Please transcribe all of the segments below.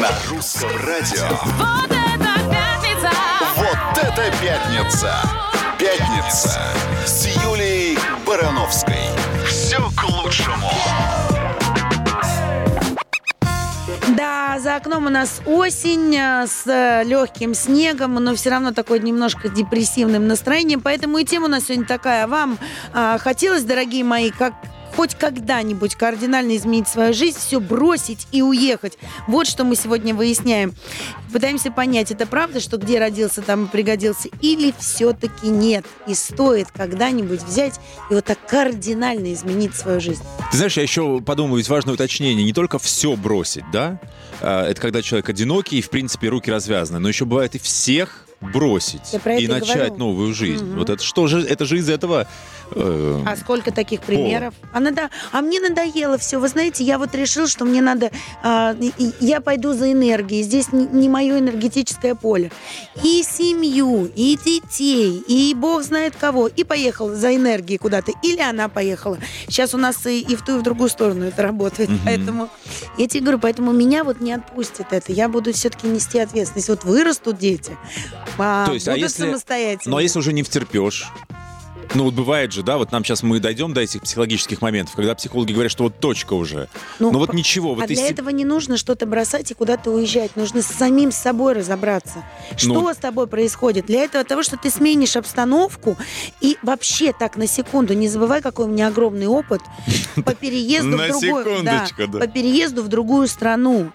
На русском радио. Вот это пятница! Вот это пятница! Пятница с Юлией Барановской. Все к лучшему. Да, за окном у нас осень э, с легким снегом, но все равно такое немножко депрессивным настроением. Поэтому и тема у нас сегодня такая. Вам а, хотелось, дорогие мои, как хоть когда-нибудь кардинально изменить свою жизнь, все бросить и уехать. Вот что мы сегодня выясняем. Пытаемся понять, это правда, что где родился, там и пригодился, или все-таки нет. И стоит когда-нибудь взять и вот так кардинально изменить свою жизнь. Ты знаешь, я еще подумал, ведь важное уточнение, не только все бросить, да? А, Это когда человек одинокий и, в принципе, руки развязаны, но еще бывает и всех бросить и и начать говорю. новую жизнь. Мгм. Вот это что же, это же из этого... э, А сколько таких примеров? А, надо, а мне надоело все. Вы знаете, я вот решил, что мне надо... а, и я пойду за энергией. Здесь не, не мое энергетическое поле. И семью, и детей, и бог знает кого. И поехал за энергией куда-то. Или она поехала. Сейчас у нас и, и в ту, и в другую сторону это работает. Мгм. Поэтому я тебе говорю, поэтому меня вот не отпустит это. Я буду все-таки нести ответственность. Вот вырастут дети, а, То есть, а будут если- самостоятельно. А если уже не втерпешь? Ну вот бывает же, да, вот нам сейчас мы дойдем до этих психологических моментов, когда психологи говорят, что вот точка уже. Ну, Ну вот ничего, вот а для если- этого не нужно что-то бросать и куда-то уезжать. Нужно с самим собой разобраться. Что Ну- с тобой происходит? Для этого того, что ты сменишь обстановку и вообще так на секунду, не забывай, какой у меня огромный опыт по переезду в На другую, секундочку, да. по переезду в другую страну.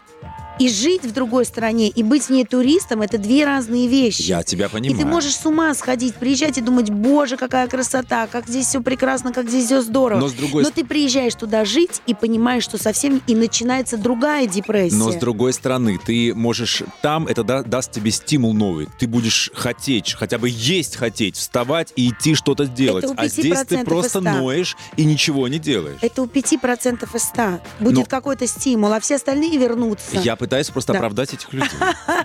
И жить в другой стране, и быть в ней туристом – это две разные вещи. Я тебя И понимаю. ты можешь с ума сходить, приезжать и думать, боже, какая красота, как здесь все прекрасно, как здесь все здорово. Но с другой Но ты приезжаешь туда жить и понимаешь, что совсем и начинается другая депрессия. Но с другой стороны, ты можешь там, это да- даст тебе стимул новый. Ты будешь хотеть, хотя бы есть хотеть, вставать и идти что-то делать. а здесь ты 5% просто из 100. ноешь и ничего не делаешь. Это у 5% из 100. Будет Ну. какой-то стимул, а все остальные вернутся. Я пытаюсь просто Да. оправдать этих людей.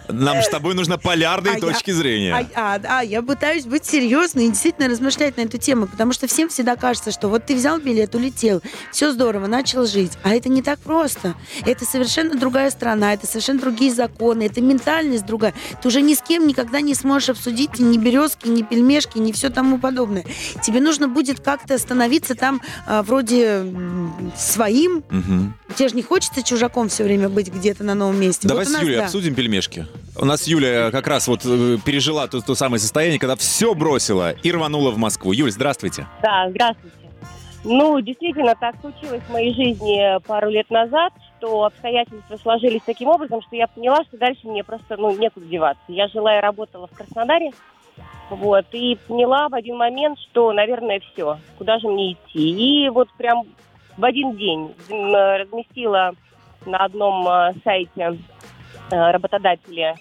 Нам с тобой нужно полярные А я- точки зрения. А, а, а, я пытаюсь быть серьезной и действительно размышлять на эту тему, потому что всем всегда кажется, что вот ты взял билет, улетел, все здорово, начал жить. А это не так просто. Это совершенно другая страна, это совершенно другие законы, это ментальность другая. Ты уже ни с кем никогда не сможешь обсудить ни березки, ни пельмешки, ни все тому подобное. Тебе нужно будет как-то становиться там а, вроде своим. Мгм. Тебе же не хочется чужаком все время быть где-то на новом месте. Давай Вот с Юлей да. обсудим пельмешки. У нас Юля как раз вот э, пережила то, то самое состояние, когда все бросила и рванула в Москву. Юль, здравствуйте. Да, здравствуйте. Ну, действительно, так случилось в моей жизни пару лет назад, что обстоятельства сложились таким образом, что я поняла, что дальше мне просто ну, некуда деваться. Я жила и работала в Краснодаре, вот, и поняла в один момент, что, наверное, все, куда же мне идти. И вот прям в один день разместила на одном э, сайте э, работодателя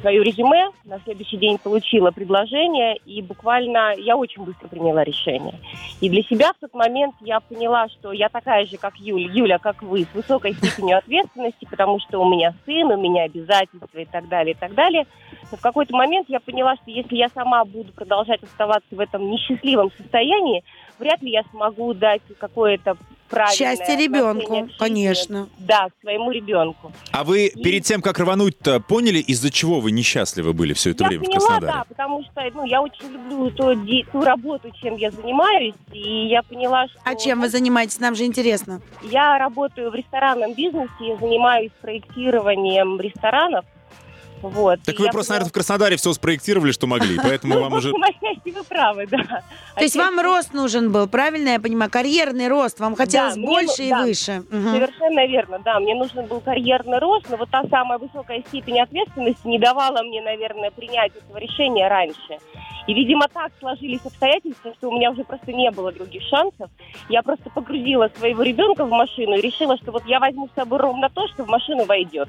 свое резюме, на следующий день получила предложение, и буквально я очень быстро приняла решение. И для себя в тот момент я поняла, что я такая же, как Юля, Юля, как вы, с высокой степенью ответственности, потому что у меня сын, у меня обязательства и так далее, и так далее. Но в какой-то момент я поняла, что если я сама буду продолжать оставаться в этом несчастливом состоянии, вряд ли я смогу дать какое-то правильное Счастье ребенку, конечно. Да, своему ребенку. А вы перед тем, как рвануть-то, поняли, из-за чего вы несчастливы были все это я время в поняла, Краснодаре? да, потому что ну, я очень люблю ди- ту работу, чем я занимаюсь, и я поняла, что... А чем вы занимаетесь? Нам же интересно. Я работаю в ресторанном бизнесе, я занимаюсь проектированием ресторанов. Вот. Так И вы просто, поняла- наверное, в Краснодаре все спроектировали, что могли, поэтому Ну, вам уже... вы правы, да. То есть вам рост нужен был, правильно я понимаю? Карьерный рост. Вам хотелось мне больше ну- и выше. Совершенно верно, да. Мне нужен был карьерный рост, но вот та самая высокая степень ответственности не давала мне, наверное, принять этого решения раньше. И, видимо, так сложились обстоятельства, что у меня уже просто не было других шансов. Я просто погрузила своего ребенка в машину и решила, что вот я возьму с собой ровно то, что в машину войдет.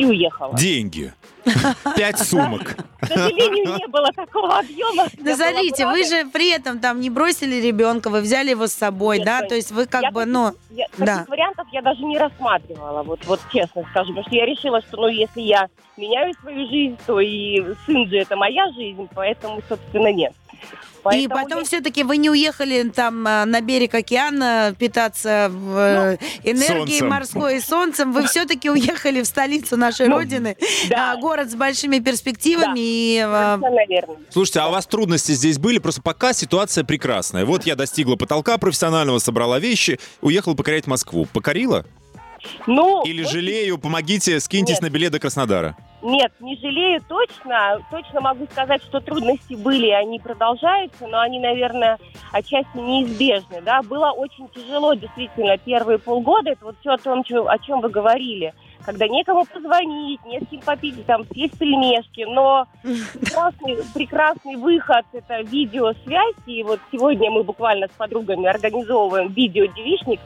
И уехала. Деньги. Пять сумок. К сожалению, не было такого объема. Смотрите, бы вы же при этом там не бросили ребенка, вы взяли его с собой, Нет, да? То есть вы как я бы, таких- ну, Я, Да. таких вариантов я даже не рассматривала, вот, вот честно скажу, потому что я решила, что ну если я меняю свою жизнь, то и сын же это моя жизнь, поэтому, собственно, нет. И Поэтому потом я- все-таки вы не уехали там а, на берег океана питаться э, энергией Солнцем. морской и солнцем. Вы все-таки уехали в столицу нашей Ну, родины, да. а, город с большими перспективами. Да. И, верно. Слушайте, а у вас трудности здесь были? Просто пока ситуация прекрасная. Вот я достигла потолка профессионального, собрала вещи, уехала покорять Москву. Покорила? Ну, Или вот жалею, помогите, скиньтесь Нет. на билет до Краснодара. Нет, не жалею точно. Точно могу сказать, что трудности были, они продолжаются, но они, наверное, отчасти неизбежны. Да? Было очень тяжело, действительно, первые полгода. Это вот все о том, о чем вы говорили. Когда некому позвонить, не с кем попить, там, съесть пельмешки. Но прекрасный, прекрасный выход – это видеосвязь. И вот сегодня мы буквально с подругами организовываем видеодевичник.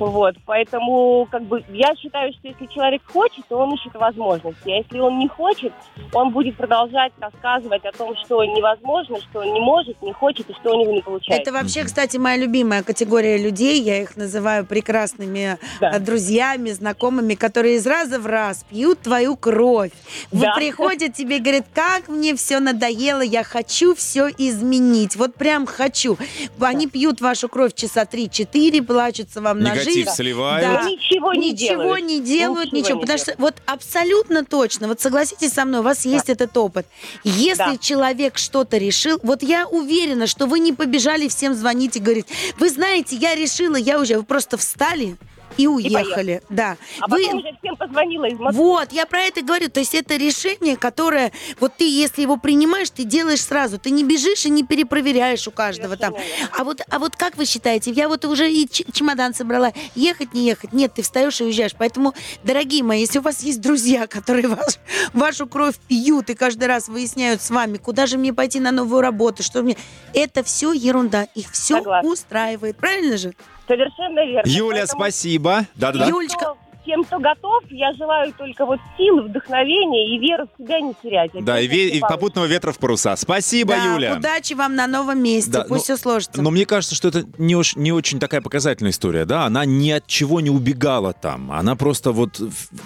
Вот, поэтому, как бы, я считаю, что если человек хочет, то он ищет возможности. А если он не хочет, он будет продолжать рассказывать о том, что невозможно, что он не может, не хочет и что у него не получается. Это вообще, кстати, моя любимая категория людей. Я их называю прекрасными Да. э, друзьями, знакомыми, которые из раза в раз пьют твою кровь. Вы Да. приходят тебе и говорят, как мне все надоело, я хочу все изменить. Вот прям хочу. Они пьют вашу кровь часа 3-4, плачутся вам на Негатив жизнь. сливают. Да. Ничего не ничего делают. не делают, Ничего ничего. не потому что вот абсолютно точно, вот согласитесь со мной, у вас есть этот опыт. Если Да. человек что-то решил, вот я уверена, что вы не побежали всем звонить и говорить, вы знаете, я решила, я уже, вы просто встали и уехали. да. А Вы- потом уже всем позвонила из Москвы. вот, я про это говорю. То есть это решение, которое, вот ты, если его принимаешь, ты делаешь сразу. Ты не бежишь и не перепроверяешь у каждого там. Совершенно А вот, а вот как вы считаете? Я вот уже и чемодан собрала. Ехать, не ехать? Нет, ты встаешь и уезжаешь. Поэтому, дорогие мои, если у вас есть друзья, которые ваш- вашу кровь пьют и каждый раз выясняют с вами, куда же мне пойти на новую работу, что мне... Это все ерунда. Их все Согласна. устраивает. Правильно же? Совершенно верно. Юля, Поэтому спасибо. Да-да-да. Юлечка, Тем, кто готов, я желаю только вот силы, вдохновения и веры в себя не терять. Да, и, ве- и попутного ветра в паруса. Спасибо, да, Юля. удачи вам на новом месте. Да, Пусть ну, все сложится. Но мне кажется, что это не, уж- не очень такая показательная история, да? Она ни от чего не убегала там. Она просто вот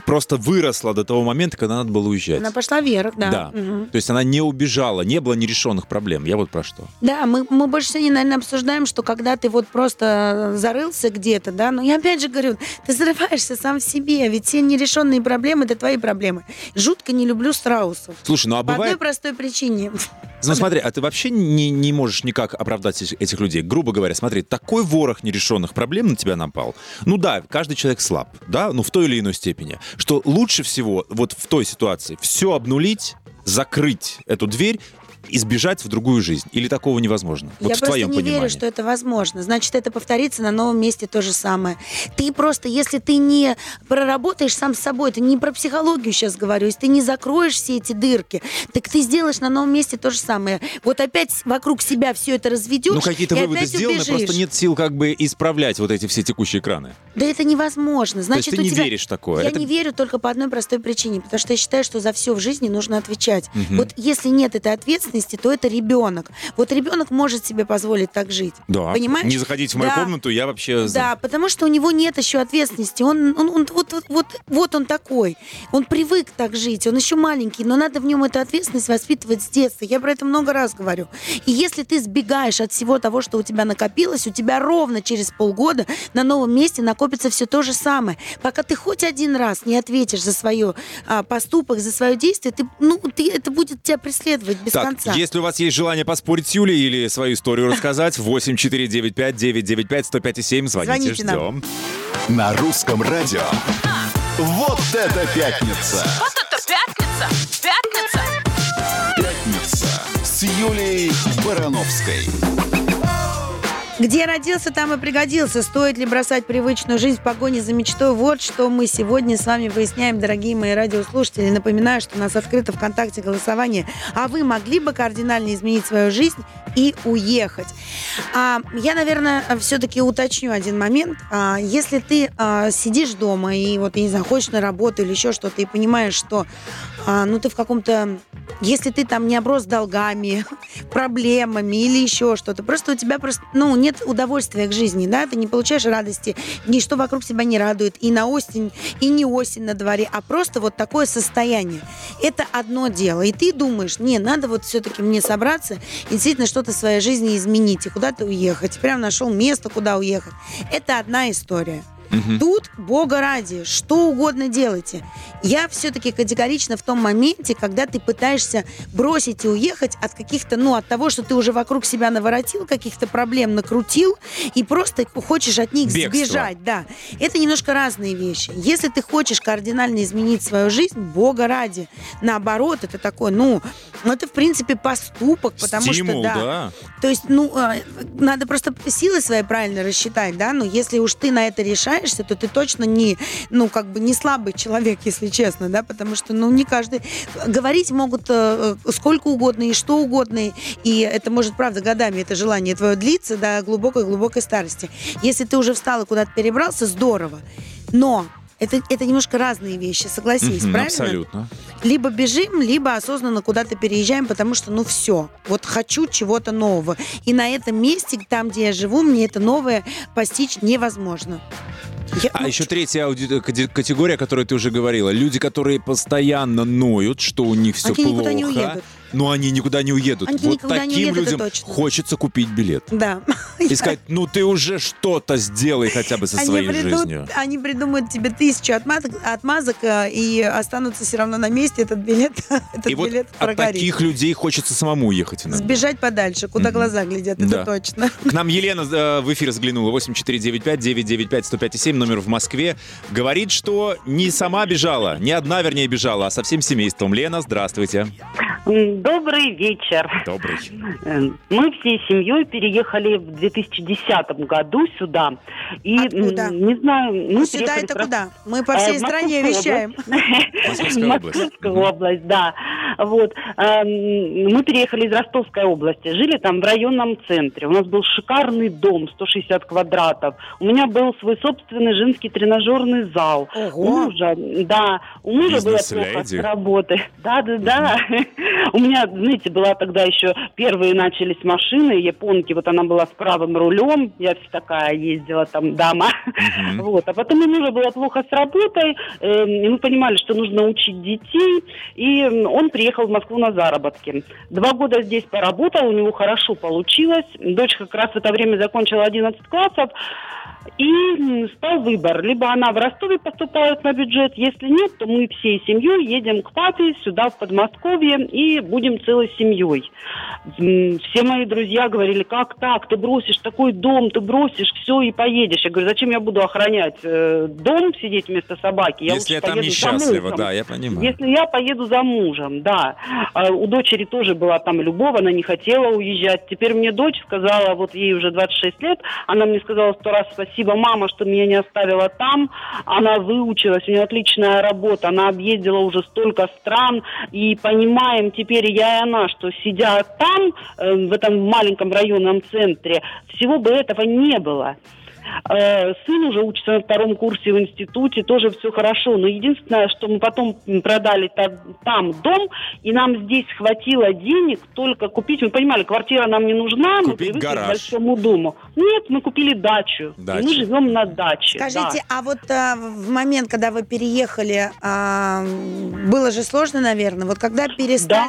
просто выросла до того момента, когда надо было уезжать. Она пошла вверх, да. Да. Мгм. То есть она не убежала, не было нерешенных проблем. Я вот про что. Да, мы, мы больше сегодня, наверное, обсуждаем, что когда ты вот просто зарылся где-то, да, но я опять же говорю, ты зарываешься сам в себе, ведь все нерешенные проблемы — это твои проблемы. Жутко не люблю страусов. Слушай, ну а По одной бывает... простой причине. Ну смотри, а ты вообще не, не можешь никак оправдать эти- этих людей. Грубо говоря, смотри, такой ворох нерешенных проблем на тебя напал. Ну да, каждый человек слаб, да, ну в той или иной степени. Что лучше всего вот в той ситуации все обнулить, закрыть эту дверь и сбежать в другую жизнь. Или такого невозможно? Вот я в просто твоем не понимании. верю, что это возможно. Значит, это повторится на новом месте то же самое. Ты просто, если ты не проработаешь сам с собой, это не про психологию сейчас говорю, если ты не закроешь все эти дырки, так ты сделаешь на новом месте то же самое. Вот опять вокруг себя все это разведешь, Ну, какие-то выводы сделаны, убежишь. просто нет сил как бы исправлять вот эти все текущие краны. Да это невозможно. Значит, ты у не тебя- веришь в такое? Я Это- не верю только по одной простой причине, потому что я считаю, что за все в жизни нужно отвечать. Мгм. Вот если нет этой ответственности, то это ребенок. Вот ребенок может себе позволить так жить. Да. Понимаешь? Не заходите в мою Да. комнату, я вообще... Да, потому что у него нет еще ответственности. Он, он, он- вот, вот, вот, вот он такой. Он привык так жить. Он еще маленький, но надо в нем эту ответственность воспитывать с детства. Я про это много раз говорю. И если ты сбегаешь от всего того, что у тебя накопилось, у тебя ровно через полгода на новом месте накопится все то же самое. Пока ты хоть один раз не ответишь за свой поступок, за свое действие, ты, ну, ты, это будет тебя преследовать без так, конца. Если у вас есть желание поспорить с Юлей или свою историю рассказать, 8495-995-105,7, звоните, Звоните нам. ждем. На русском радио. Вот это пятница! Вот это пятница! Пятница! Пятница с Юлией Барановской. Где родился, там и пригодился. Стоит ли бросать привычную жизнь в погоне за мечтой? Вот что мы сегодня с вами выясняем, дорогие мои радиослушатели. Напоминаю, что у нас открыто ВКонтакте голосование. А вы могли бы кардинально изменить свою жизнь и уехать? А, я, наверное, все-таки уточню один момент. А, если ты а, сидишь дома и вот, я не знаю, на работу или еще что-то, и понимаешь, что а, ну, ты в каком-то если ты там не оброс долгами, проблемами или еще что-то, просто у тебя просто, ну, нет удовольствия к жизни, да, ты не получаешь радости, ничто вокруг тебя не радует, и на осень, и не осень на дворе, а просто вот такое состояние. Это одно дело. И ты думаешь, не, надо вот все-таки мне собраться и действительно что-то в своей жизни изменить, и куда-то уехать. Прям нашел место, куда уехать. Это одна история. Мгм. Тут, бога ради, что угодно делайте. Я все-таки категорично в том моменте, когда ты пытаешься бросить и уехать от каких-то, ну, от того, что ты уже вокруг себя наворотил, каких-то проблем накрутил, и просто хочешь от них Бегство. сбежать. Да. Это немножко разные вещи. Если ты хочешь кардинально изменить свою жизнь, бога ради. Наоборот, это такой, ну, это, в принципе, поступок, потому Стимул, что, да, да. то есть, ну, э, надо просто силы свои правильно рассчитать, да, но если уж ты на это решаешься, то ты точно не, ну, как бы не слабый человек, если честно, да, потому что, ну, не каждый... Говорить могут э, э, сколько угодно и что угодно, и это может, правда, годами это желание твое длиться до глубокой-глубокой старости. Если ты уже встал и куда-то перебрался, здорово, но это, это немножко разные вещи, согласись, Мгм, правильно? Абсолютно. Либо бежим, либо осознанно куда-то переезжаем, потому что, ну, все. Вот хочу чего-то нового. И на этом месте, там, где я живу, мне это новое постичь невозможно. Я- А ну, еще третья ауди- кати- категория, о которой ты уже говорила. Люди, которые постоянно ноют, что у них все Они плохо. никуда не уедут. Но они никуда не уедут. Они вот не таким уедут, людям хочется купить билет. Да. И сказать, ну ты уже что-то сделай хотя бы со Они, своей придут- жизнью. они придумают тебе тысячу отмазок, отмазок э, и останутся все равно на месте. Этот билет, этот И вот билет от прогорит. таких людей хочется самому уехать иногда. Сбежать подальше, куда Мгм. глаза глядят, это Да. точно. К нам Елена э, в эфир заглянула. 8495-995-105-7, номер в Москве. Говорит, что не сама бежала, не одна, вернее, бежала, а со всем семейством. Лена, здравствуйте. Добрый вечер. Добрый. Э, Мы всей семьей переехали в 2010 году сюда. И, Откуда? не знаю, мы Ну, сюда это раз- куда? Мы по Э, всей в стране вещаем. Московская область. Московская Мгм. область, да. Вот. Эм, Мы переехали из Ростовской области. Жили там в районном центре. У нас был шикарный дом, 160 квадратов. У меня был свой собственный женский тренажерный зал. У Ого. мужа, да, у мужа было плохо с работы. Да, да, да. У меня, знаете, была тогда еще первые начались машины, японки, вот она была с правым рулем, я вся такая ездила там, дама. Мгм. Вот. А потом у мужа было плохо с работой, эм, и мы понимали, что нужно учить детей, и он приехал в Москву на заработки. Два года здесь поработал, у него хорошо получилось. Дочь как раз в это время закончила 11 классов, и стал выбор. Либо она в Ростове поступает на бюджет, если нет, то мы всей семьей едем к папе сюда, в Подмосковье, и будем целой семьей. Все мои друзья говорили, как так, ты бросишь такой дом, ты бросишь все и поедешь. Я говорю, зачем я буду охранять э, дом, сидеть вместо собаки? Я Если я там несчастлива, мужем». да, я понимаю. Если я поеду за мужем, да. А у дочери тоже была там любовь, она не хотела уезжать. Теперь мне дочь сказала, вот ей уже 26 лет, она мне сказала сто раз спасибо, мама, что меня не оставила там. Она выучилась, у нее отличная работа, она объездила уже столько стран. И понимаем теперь я и она, что сидя там, э, в этом маленьком районном центре, всего бы этого не было. Э, Сын уже учится на втором курсе в институте, тоже все хорошо. Но единственное, что мы потом продали та- там дом, и нам здесь хватило денег только купить. Мы понимали, квартира нам не нужна, мы Купить привыкли гараж. к большому дому. Нет, мы купили дачу. И Дачу. мы живем на даче. Скажите, да. а вот а, в момент, когда вы переехали, а, было же сложно, наверное? Вот когда перестали,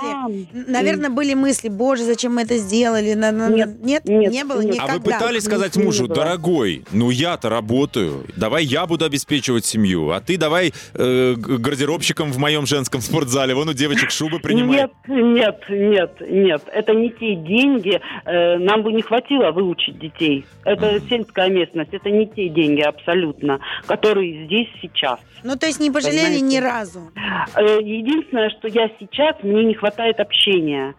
Да. наверное, были мысли, боже, зачем мы это сделали? На- на- Нет, нет, нет, не было нет. никогда. А вы пытались сказать мужу, дорогой, ну я-то работаю, давай я буду обеспечивать семью, а ты давай э, гардеробщиком в моем женском спортзале, вон у девочек шубы принимай. Нет, нет, нет, нет. Это не те деньги. Э, Нам бы не хватило выучить детей. Это сельская местность. Это не те деньги абсолютно, которые здесь сейчас. Ну, то есть не пожалели Понимаете? ни разу. Э, Единственное, что я сейчас, мне не хватает общения.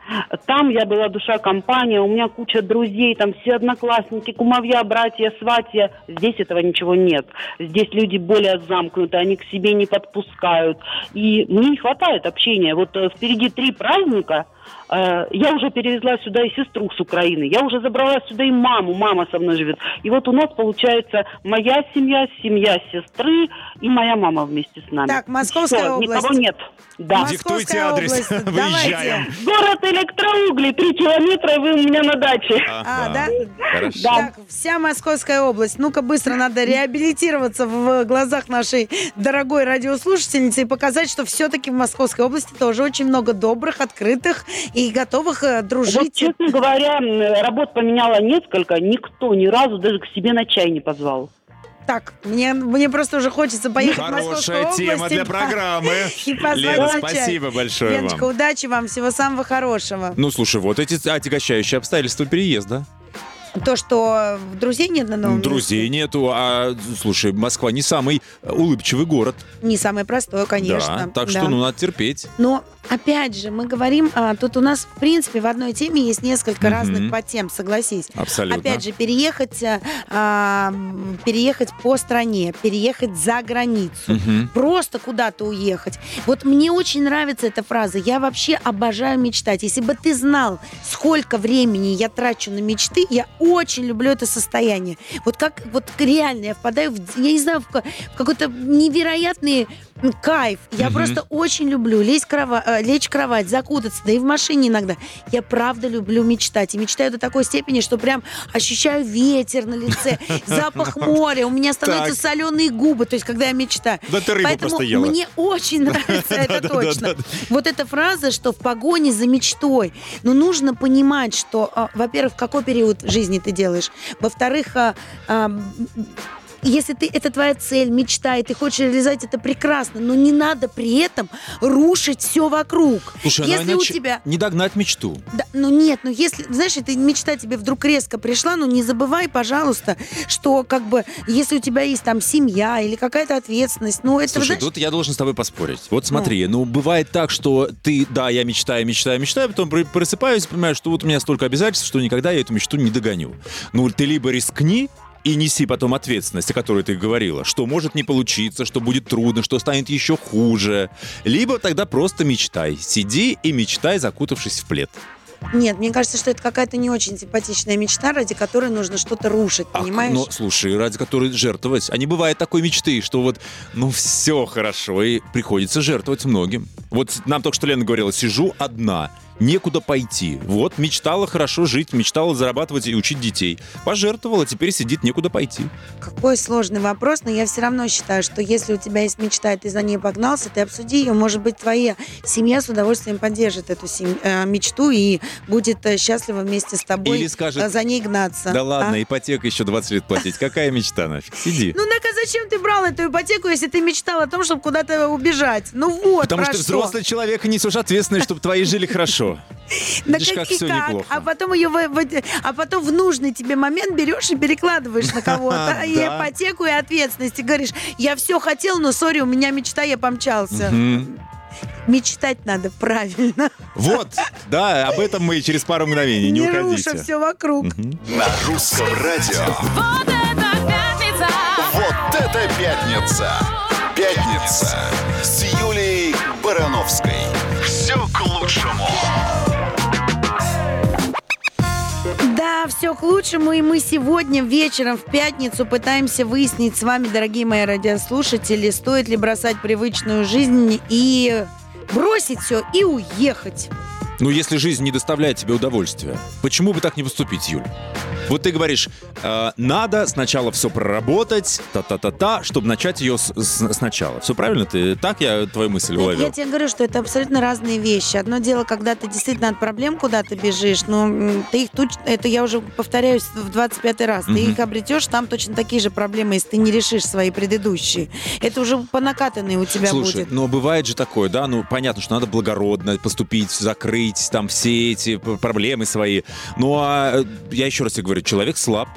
Там я была душа компания, у меня куча друзей, там все одноклассники, кумовья, братья, сватья. Здесь этого ничего нет. Здесь люди более замкнуты, они к себе не подпускают. И мне не хватает общения. Вот э, впереди три праздника – Я уже перевезла сюда и сестру с Украины. Я уже забрала сюда и маму. Мама со мной живет. И вот у нас получается моя семья, семья сестры и моя мама вместе с нами. Так, Московская Всё, область. Никого нет. Да. Московская Диктуйте адрес. область. Выезжаем. Давайте. Город Электроугли, три километра, и вы у меня на даче. А, Ага. да? Хорошо. Да. Так, вся Московская область. Ну-ка, быстро надо реабилитироваться в глазах нашей дорогой радиослушательницы и показать, что все-таки в Московской области тоже очень много добрых, открытых и готовых э, Вот, дружить. честно говоря, работ поменяла несколько, никто ни разу даже к себе на чай не позвал. Так, мне, мне просто уже хочется поехать в Московскую Хорошая тема область для и программы. и Лена, спасибо большое Леночка, вам. удачи вам, всего самого хорошего. Ну, слушай, вот эти отягощающие обстоятельства переезда. То, что друзей нет на новом Друзей нету, а, слушай, Москва не самый улыбчивый город. месте, не самое простое, конечно. Да, так что, Да. ну, надо терпеть. Но опять же, мы говорим, а, тут у нас, в принципе, в одной теме есть несколько Мгм. разных подтем, согласись. Абсолютно. Опять же, переехать, а, переехать по стране, переехать за границу, Мгм. просто куда-то уехать. Вот мне очень нравится эта фраза. Я вообще обожаю мечтать. Если бы ты знал, сколько времени я трачу на мечты, я очень люблю это состояние. Вот как вот реально я впадаю в, я не знаю, в, в какой-то невероятный кайф. Я Мгм. просто очень люблю лезть в крова- э, лечь в кровать, закутаться, да и в машине иногда. Я правда люблю мечтать. И мечтаю до такой степени, что прям ощущаю ветер на лице, запах моря, у меня становятся соленые губы, то есть когда я мечтаю. Да ты рыбу Поэтому просто ела. мне очень нравится это точно. Вот эта фраза, что в погоне за мечтой. Но нужно понимать, что, а, во-первых, в какой период жизни ты делаешь. Во-вторых, а, а, если ты, это твоя цель, мечта, и ты хочешь реализовать это прекрасно, но не надо при этом рушить все вокруг. Слушай, ну, если у тебя... не догнать мечту. Да, ну нет, ну если, знаешь, эта мечта тебе вдруг резко пришла, ну не забывай, пожалуйста, что как бы, если у тебя есть там семья или какая-то ответственность, ну это, Слушай, знаешь, тут я должен с тобой поспорить. Вот смотри, ну, бывает так, что ты, да, я мечтаю, мечтаю, мечтаю, потом про- просыпаюсь, понимаю, что вот у меня столько обязательств, что никогда я эту мечту не догоню. Ну, ты либо рискни, и неси потом ответственность, о которой ты говорила, что может не получиться, что будет трудно, что станет еще хуже. Либо тогда просто мечтай. Сиди и мечтай, закутавшись в плед. Нет, мне кажется, что это какая-то не очень симпатичная мечта, ради которой нужно что-то рушить, Ах, понимаешь? но, слушай, ради которой жертвовать. А не бывает такой мечты, что вот, ну, все хорошо, и приходится жертвовать многим. Вот нам только что Лена говорила, сижу одна, некуда пойти. Вот, мечтала хорошо жить, мечтала зарабатывать и учить детей. Пожертвовала, теперь сидит, некуда пойти. Какой сложный вопрос, но я все равно считаю, что если у тебя есть мечта, и ты за ней погнался, ты обсуди ее, может быть, твоя семья с удовольствием поддержит эту сем- э, мечту и будет э, счастлива вместе с тобой Или скажет, э, за ней гнаться. Да ладно, А? ипотека еще 20 лет платить. Какая мечта нафиг? Сиди. Ну так а зачем ты брал эту ипотеку, если ты мечтал о том, чтобы куда-то убежать? Ну вот, Потому что взрослый человек и несешь ответственность, чтобы твои жили хорошо. Да Видишь, как неплохо. А потом ее, в- в- а потом в нужный тебе момент берешь и перекладываешь на кого-то и ипотеку, и ответственность. И говоришь, я все хотел, но сори, у меня мечта, я помчался. Мечтать надо правильно, Вот, да, об этом мы через пару мгновений. Не не руша уходите. все вокруг. На русском радио. Вот это пятница! Вот это пятница! Пятница с Юлией Барановской. К лучшему. Да, все к лучшему, и мы сегодня вечером в пятницу пытаемся выяснить с вами, дорогие мои радиослушатели, стоит ли бросать привычную жизнь и бросить все и уехать. Ну, если жизнь не доставляет тебе удовольствия, почему бы так не поступить, Юль? Вот ты говоришь, э, надо сначала все проработать, та-та-та-та, чтобы начать ее с- с- сначала. Все правильно? Ты так я твою мысль уловил? Я тебе говорю, что это абсолютно разные вещи. Одно дело, когда ты действительно от проблем куда-то бежишь, но ты их тут, это я уже повторяюсь в 25 раз, ты их обретешь, там точно такие же проблемы, если ты не решишь свои предыдущие. Это уже по накатанной у тебя Слушай, будет. но бывает же такое, да, ну понятно, что надо благородно поступить, закрыть там все эти проблемы свои. Ну а э, я еще раз тебе говорю, человек слаб.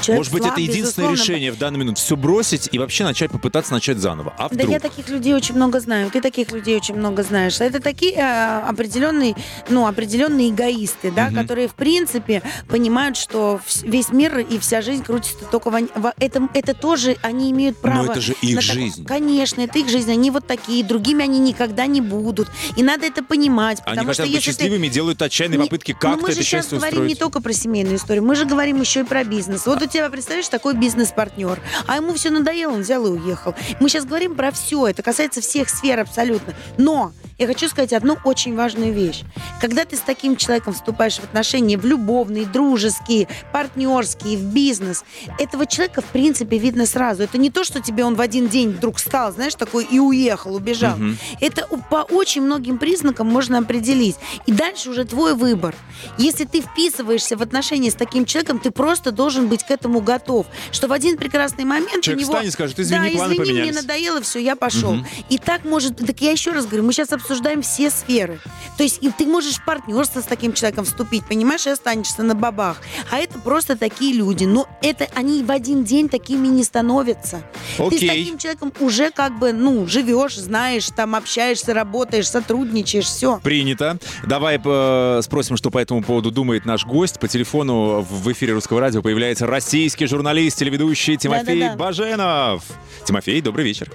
Человек Может быть, слаб, это единственное безусловно. решение в данный момент. Все бросить и вообще начать попытаться начать заново. А Да вдруг? я таких людей очень много знаю. Ты таких людей очень много знаешь. Это такие э, определенные, ну, определенные эгоисты, да, Мгм. которые, в принципе, понимают, что весь мир и вся жизнь крутится только в, они- в этом. Это тоже они имеют право. это же их на жизнь. Конечно, это их жизнь. Они вот такие, другими они никогда не будут. И надо это понимать. Они потому что хотят быть если ты- счастливыми, делают отчаянные не- попытки но как-то мы же это сейчас счастье говорим не устроить. только про семейную историю, мы же говорим еще и про бизнес. Вот тебя, представляешь, такой бизнес-партнер, а ему все надоело, он взял и уехал. Мы сейчас говорим про все, это касается всех сфер абсолютно. Но я хочу сказать одну очень важную вещь. Когда ты с таким человеком вступаешь в отношения, в любовные, дружеские, партнерские, в бизнес, этого человека, в принципе, видно сразу. Это не то, что тебе он в один день вдруг стал, знаешь, такой и уехал, убежал. Мгм. Это по очень многим признакам можно определить. И дальше уже твой выбор. Если ты вписываешься в отношения с таким человеком, ты просто должен быть к этому готов. Что в один прекрасный момент Человек у него... встанет скажет, «Извини, да, планы извини, мне поменялись». надоело, все, я пошел. Мгм. И так может... Так я еще раз говорю, мы сейчас обсуждаем все сферы. То есть и ты можешь в партнерство с таким человеком вступить, понимаешь, и останешься на бабах. А это просто такие люди. Но это они в один день такими не становятся. Ты с Окей. таким человеком уже как бы, ну, живешь, знаешь, там общаешься, работаешь, сотрудничаешь, все. Принято. Давай э, спросим, что по этому поводу думает наш гость. По телефону в эфире Русского радио появляется российский журналист, телеведущий Тимофей Да-да-да. Баженов. Тимофей, добрый вечер.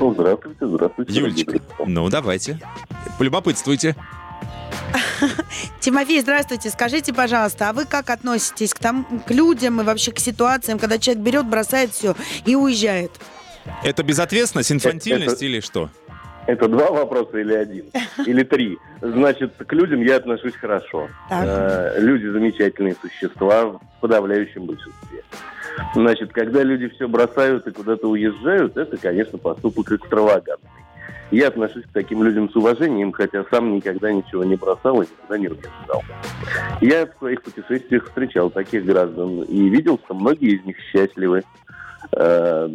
Ну, здравствуйте, здравствуйте. Юлечка, ну давайте. Полюбопытствуйте. Тимофей, здравствуйте. Скажите, пожалуйста, а вы как относитесь к, там, к людям и вообще к ситуациям, когда человек берет, бросает все и уезжает? Это безответственность, инфантильность Это- или что? Это два вопроса или один? Или три? Значит, к людям я отношусь хорошо. Так. Э, Люди замечательные существа в подавляющем большинстве. Значит, когда люди все бросают и куда-то уезжают, это, конечно, поступок экстравагантный. Я отношусь к таким людям с уважением, хотя сам никогда ничего не бросал и никогда не уезжал. Я в своих путешествиях встречал таких граждан и видел, что многие из них счастливы э,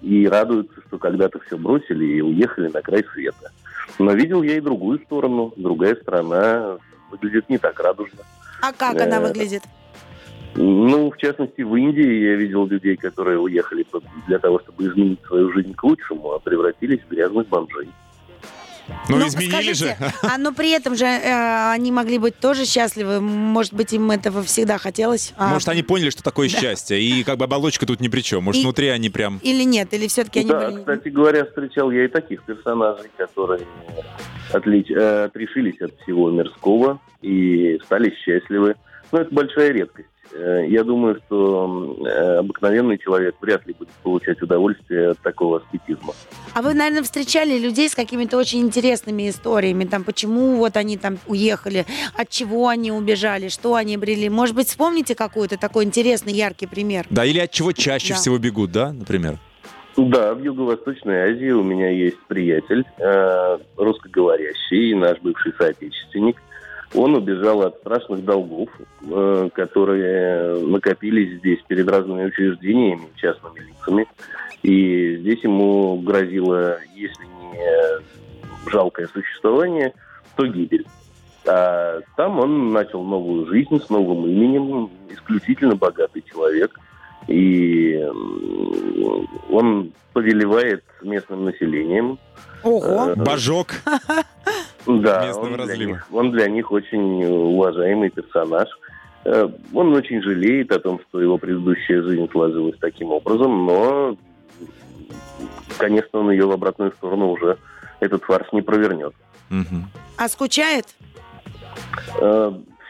и радуются, что когда-то все бросили и уехали на край света. Но видел я и другую сторону. Другая страна выглядит не так радужно. А как она Э, выглядит? Ну, в частности, в Индии я видел людей, которые уехали для того, чтобы изменить свою жизнь к лучшему, а превратились в грязных бомжей. Ну, изменили скажите, же. А но при этом же э, они могли быть тоже счастливы. Может быть, им этого всегда хотелось. а- Может, они поняли, что такое счастье, и как бы оболочка тут ни при чем. Может, И- внутри они прям... Или нет, или все-таки они да, были... кстати говоря, встречал я и таких персонажей, которые отлич- э, отрешились от всего мирского и стали счастливы. Но это большая редкость. Э, Я думаю, что э, обыкновенный человек вряд ли будет получать удовольствие от такого аскетизма. А вы, наверное, встречали людей с какими-то очень интересными историями, там, почему вот они там уехали, от чего они убежали, что они обрели. Может быть, вспомните какой-то такой интересный, яркий пример? Да, или от чего чаще Да. всего бегут, да, например? Да, в Юго-Восточной Азии у меня есть приятель, э, русскоговорящий, наш бывший соотечественник. Он убежал от страшных долгов, э, которые накопились здесь перед разными учреждениями, частными лицами. И здесь ему грозило, если не жалкое существование, то гибель. А там он начал новую жизнь с новым именем, исключительно богатый человек. И он повелевает местным населением. Ого! Э, Божок. Да, местного он для, разлива. них, он для них очень уважаемый персонаж. Э, Он очень жалеет о том, что его предыдущая жизнь сложилась таким образом, но, конечно, он ее в обратную сторону уже этот фарс не провернет. Мгм. А скучает?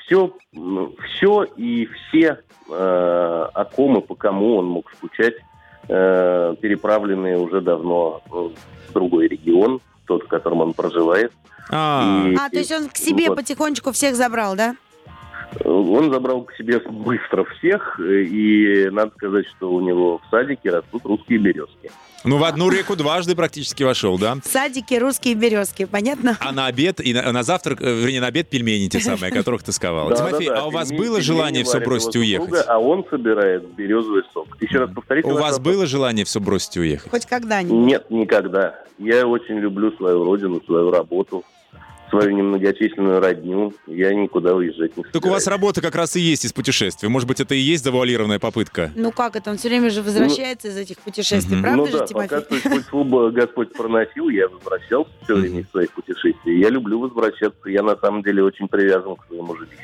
Все, все и все, э, о ком и по кому он мог скучать, э, переправлены уже давно э, в другой регион, тот, в котором он проживает. А, И- А, то есть он к себе вот. потихонечку всех забрал, да? Он забрал к себе быстро всех, э, и надо сказать, что у него в садике растут русские березки. ну в одну реку дважды практически вошел, да? В садике русские березки, понятно? А на обед и на, на завтрак, э, вернее, на обед пельмени те самые, которых ты сказал. Да, Тимофей, да, да, а у вас пельмени- было желание все бросить и уехать? А он собирает березовый сок. Еще раз повторите. У вас было желание все бросить и уехать? Хоть когда-нибудь. Нет, никогда. Я очень люблю свою родину, свою работу, свою немногочисленную родню. Я никуда уезжать не Так у вас собираюсь. работа как раз и есть из путешествий. Может быть, это и есть завуалированная попытка? Ну как это? Он все время же возвращается из этих путешествий, Мгм. правда ну же, да, Тимофей? пока спортклуба Господь проносил, я возвращался все время из своих путешествий. Я люблю возвращаться. Я на самом деле очень привязан к своему жилищу.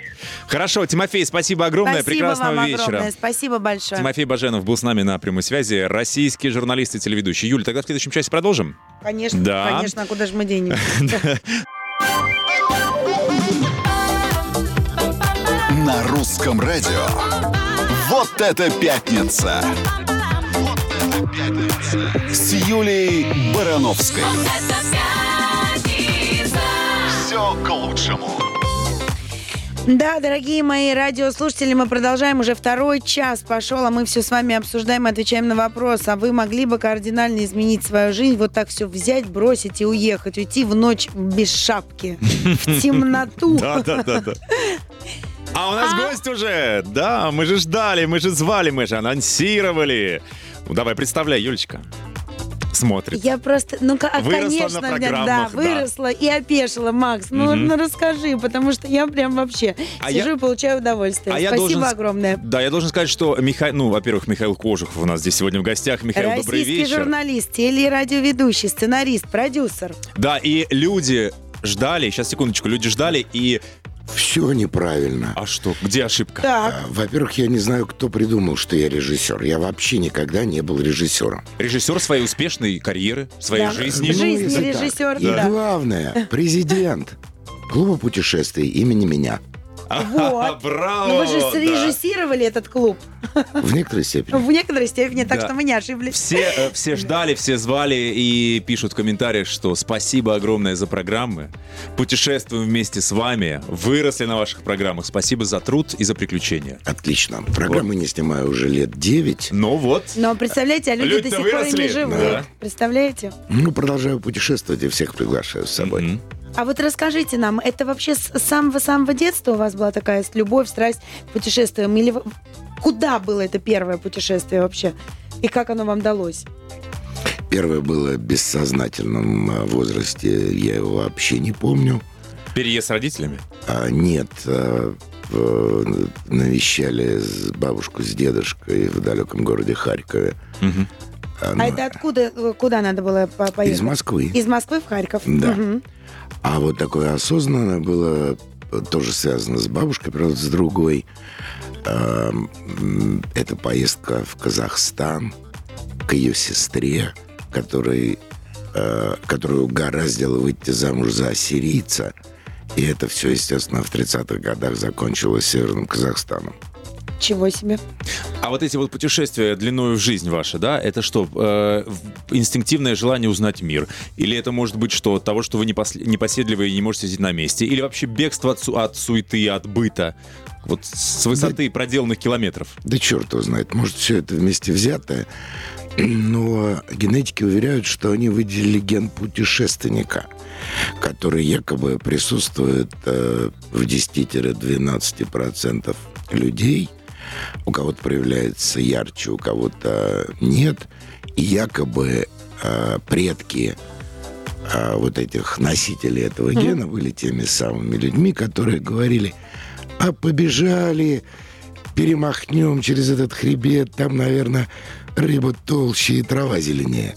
Хорошо, Тимофей, спасибо огромное. Спасибо Прекрасного вам вечера. огромное, спасибо большое. Тимофей Баженов был с нами на прямой связи. Российский журналист и телеведущий. Юля, тогда в следующем часе продолжим? Конечно, Да. конечно, а куда же мы денемся? На русском радио. Вот это пятница! Вот это пятница! С Юлей Барановской. Это пятница. Все к лучшему. Да, дорогие мои радиослушатели, мы продолжаем. Уже второй час пошел, а мы все с вами обсуждаем и отвечаем на вопрос. А вы могли бы кардинально изменить свою жизнь, вот так все взять, бросить и уехать, уйти в ночь без шапки, в темноту? Да, да, да, да. А у нас гость уже. Да, мы же ждали, мы же звали, мы же анонсировали. Ну, давай, представляй, Юлечка. Смотрит. Я просто, ну а, Выросла на конечно, да, выросла и опешила, Макс. Ну, Мгм. ну расскажи, потому что я прям вообще А сижу я- и получаю удовольствие. А Спасибо должен огромное. Да, я должен сказать, что Михаил, ну, во-первых, Михаил Кожухов у нас здесь сегодня в гостях. Михаил, добрый Российский вечер. журналист, телерадиоведущий, сценарист, продюсер. Да, и люди ждали, сейчас секундочку, люди ждали, и... Все неправильно. А что, где ошибка? Так, А, Во-первых, я не знаю, кто придумал, что я режиссер. Я вообще никогда не был режиссером. Режиссер своей успешной карьеры, своей Да. жизни. Жизнь Ну, режиссер, И да. главное, президент клуба путешествий имени меня. Вот. Браво! Ну, вы же да. срежиссировали этот клуб В некоторой степени. в некоторой степени, так Да. что мы не ошиблись. Все, э, все ждали, все звали и пишут в комментариях, что спасибо огромное за программы. Путешествуем вместе с вами. Выросли на ваших программах. Спасибо за труд и за приключения. Отлично. Программы не снимаю уже лет 9. Ну вот. Но представляете, а люди Люди-то до сих пор и выросли. не живут. Да. Представляете? Ну, продолжаю путешествовать и всех приглашаю с собой. Мгм. А вот расскажите нам, это вообще с самого-самого детства у вас была такая любовь, страсть к путешествиям? Или куда было это первое путешествие вообще? И как оно вам далось? Первое было в бессознательном э, возрасте. Я его вообще не помню. Переезд с родителями? А, нет, э, в- навещали с бабушку с дедушкой в далеком городе Харькове. Мгм. А Она это откуда, куда надо было по- поехать? из Москвы. Из Москвы в Харьков? Да. Мгм. А вот такое осознанное было э, тоже связано с бабушкой, правда, с другой. Эм, Это поездка в Казахстан к ее сестре, который, э, которую угораздило выйти замуж за ассирийца. И это все, естественно, в 30-х годах закончилось Северным Казахстаном. Чего себе. А вот эти вот путешествия длиною в жизнь ваша, да, это что, э, инстинктивное желание узнать мир? Или это может быть что, от того, что вы непоседливые и не можете сидеть на месте? Или вообще бегство от, су- от суеты, от быта? Вот с высоты проделанных километров. Да черт его знает, может, все это вместе взятое. Но генетики уверяют, что они выделили ген путешественника, который якобы присутствует э, в 10-12% людей. У кого-то проявляется ярче, у кого-то нет. И якобы э, предки э, вот этих носителей этого гена были теми самыми людьми, которые говорили, а побежали, перемахнем через этот хребет, там, наверное, рыба толще и трава зеленее.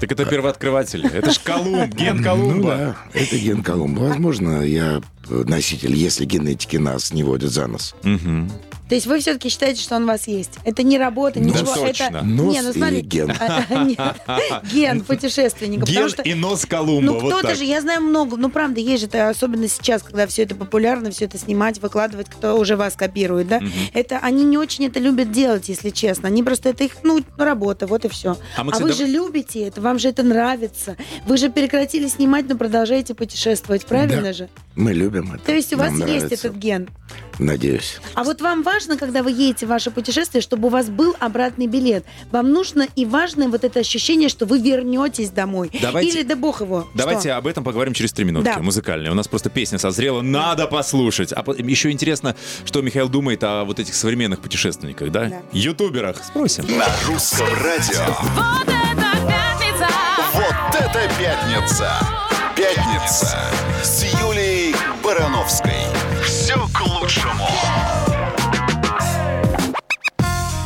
Так это первооткрыватель. Это ж Колумб, ген Колумба. Ну да, это ген Колумба. Возможно, я э, носитель, если генетики нас не водят за нос. Мгм. То есть вы все-таки считаете, что он у вас есть? Это не работа, Ну, ничего. точно. Это... Нос Не, ну, смотри, или ген? а, Нет, ген путешественника. Ген что и нос Колумба. Ну, вот кто-то же, я знаю много, ну, правда, есть же, это, особенно сейчас, когда все это популярно, все это снимать, выкладывать, кто уже вас копирует, да, это, они не очень это любят делать, если честно, они просто, это их, ну, работа, вот и все. А мы, А кстати, вы дав- же любите это, вам же это нравится, вы же прекратили снимать, но продолжаете путешествовать, правильно Да. же? Мы любим это. То есть у вас Нам есть нравится. этот ген. Надеюсь. А вот вам важно, когда вы едете в ваше путешествие, чтобы у вас был обратный билет. Вам нужно и важно вот это ощущение, что вы вернетесь домой. Давайте- Или да бог его. Давайте Что? об этом поговорим через три минутки. Да. Музыкальные. У нас просто песня созрела. Надо послушать. А еще интересно, что Михаил думает о вот этих современных путешественниках, да? Да. Ютуберах. Спросим. На русском радио. Вот это пятница. Вот это пятница! Пятница с Юлей Маяковской. Лучшему.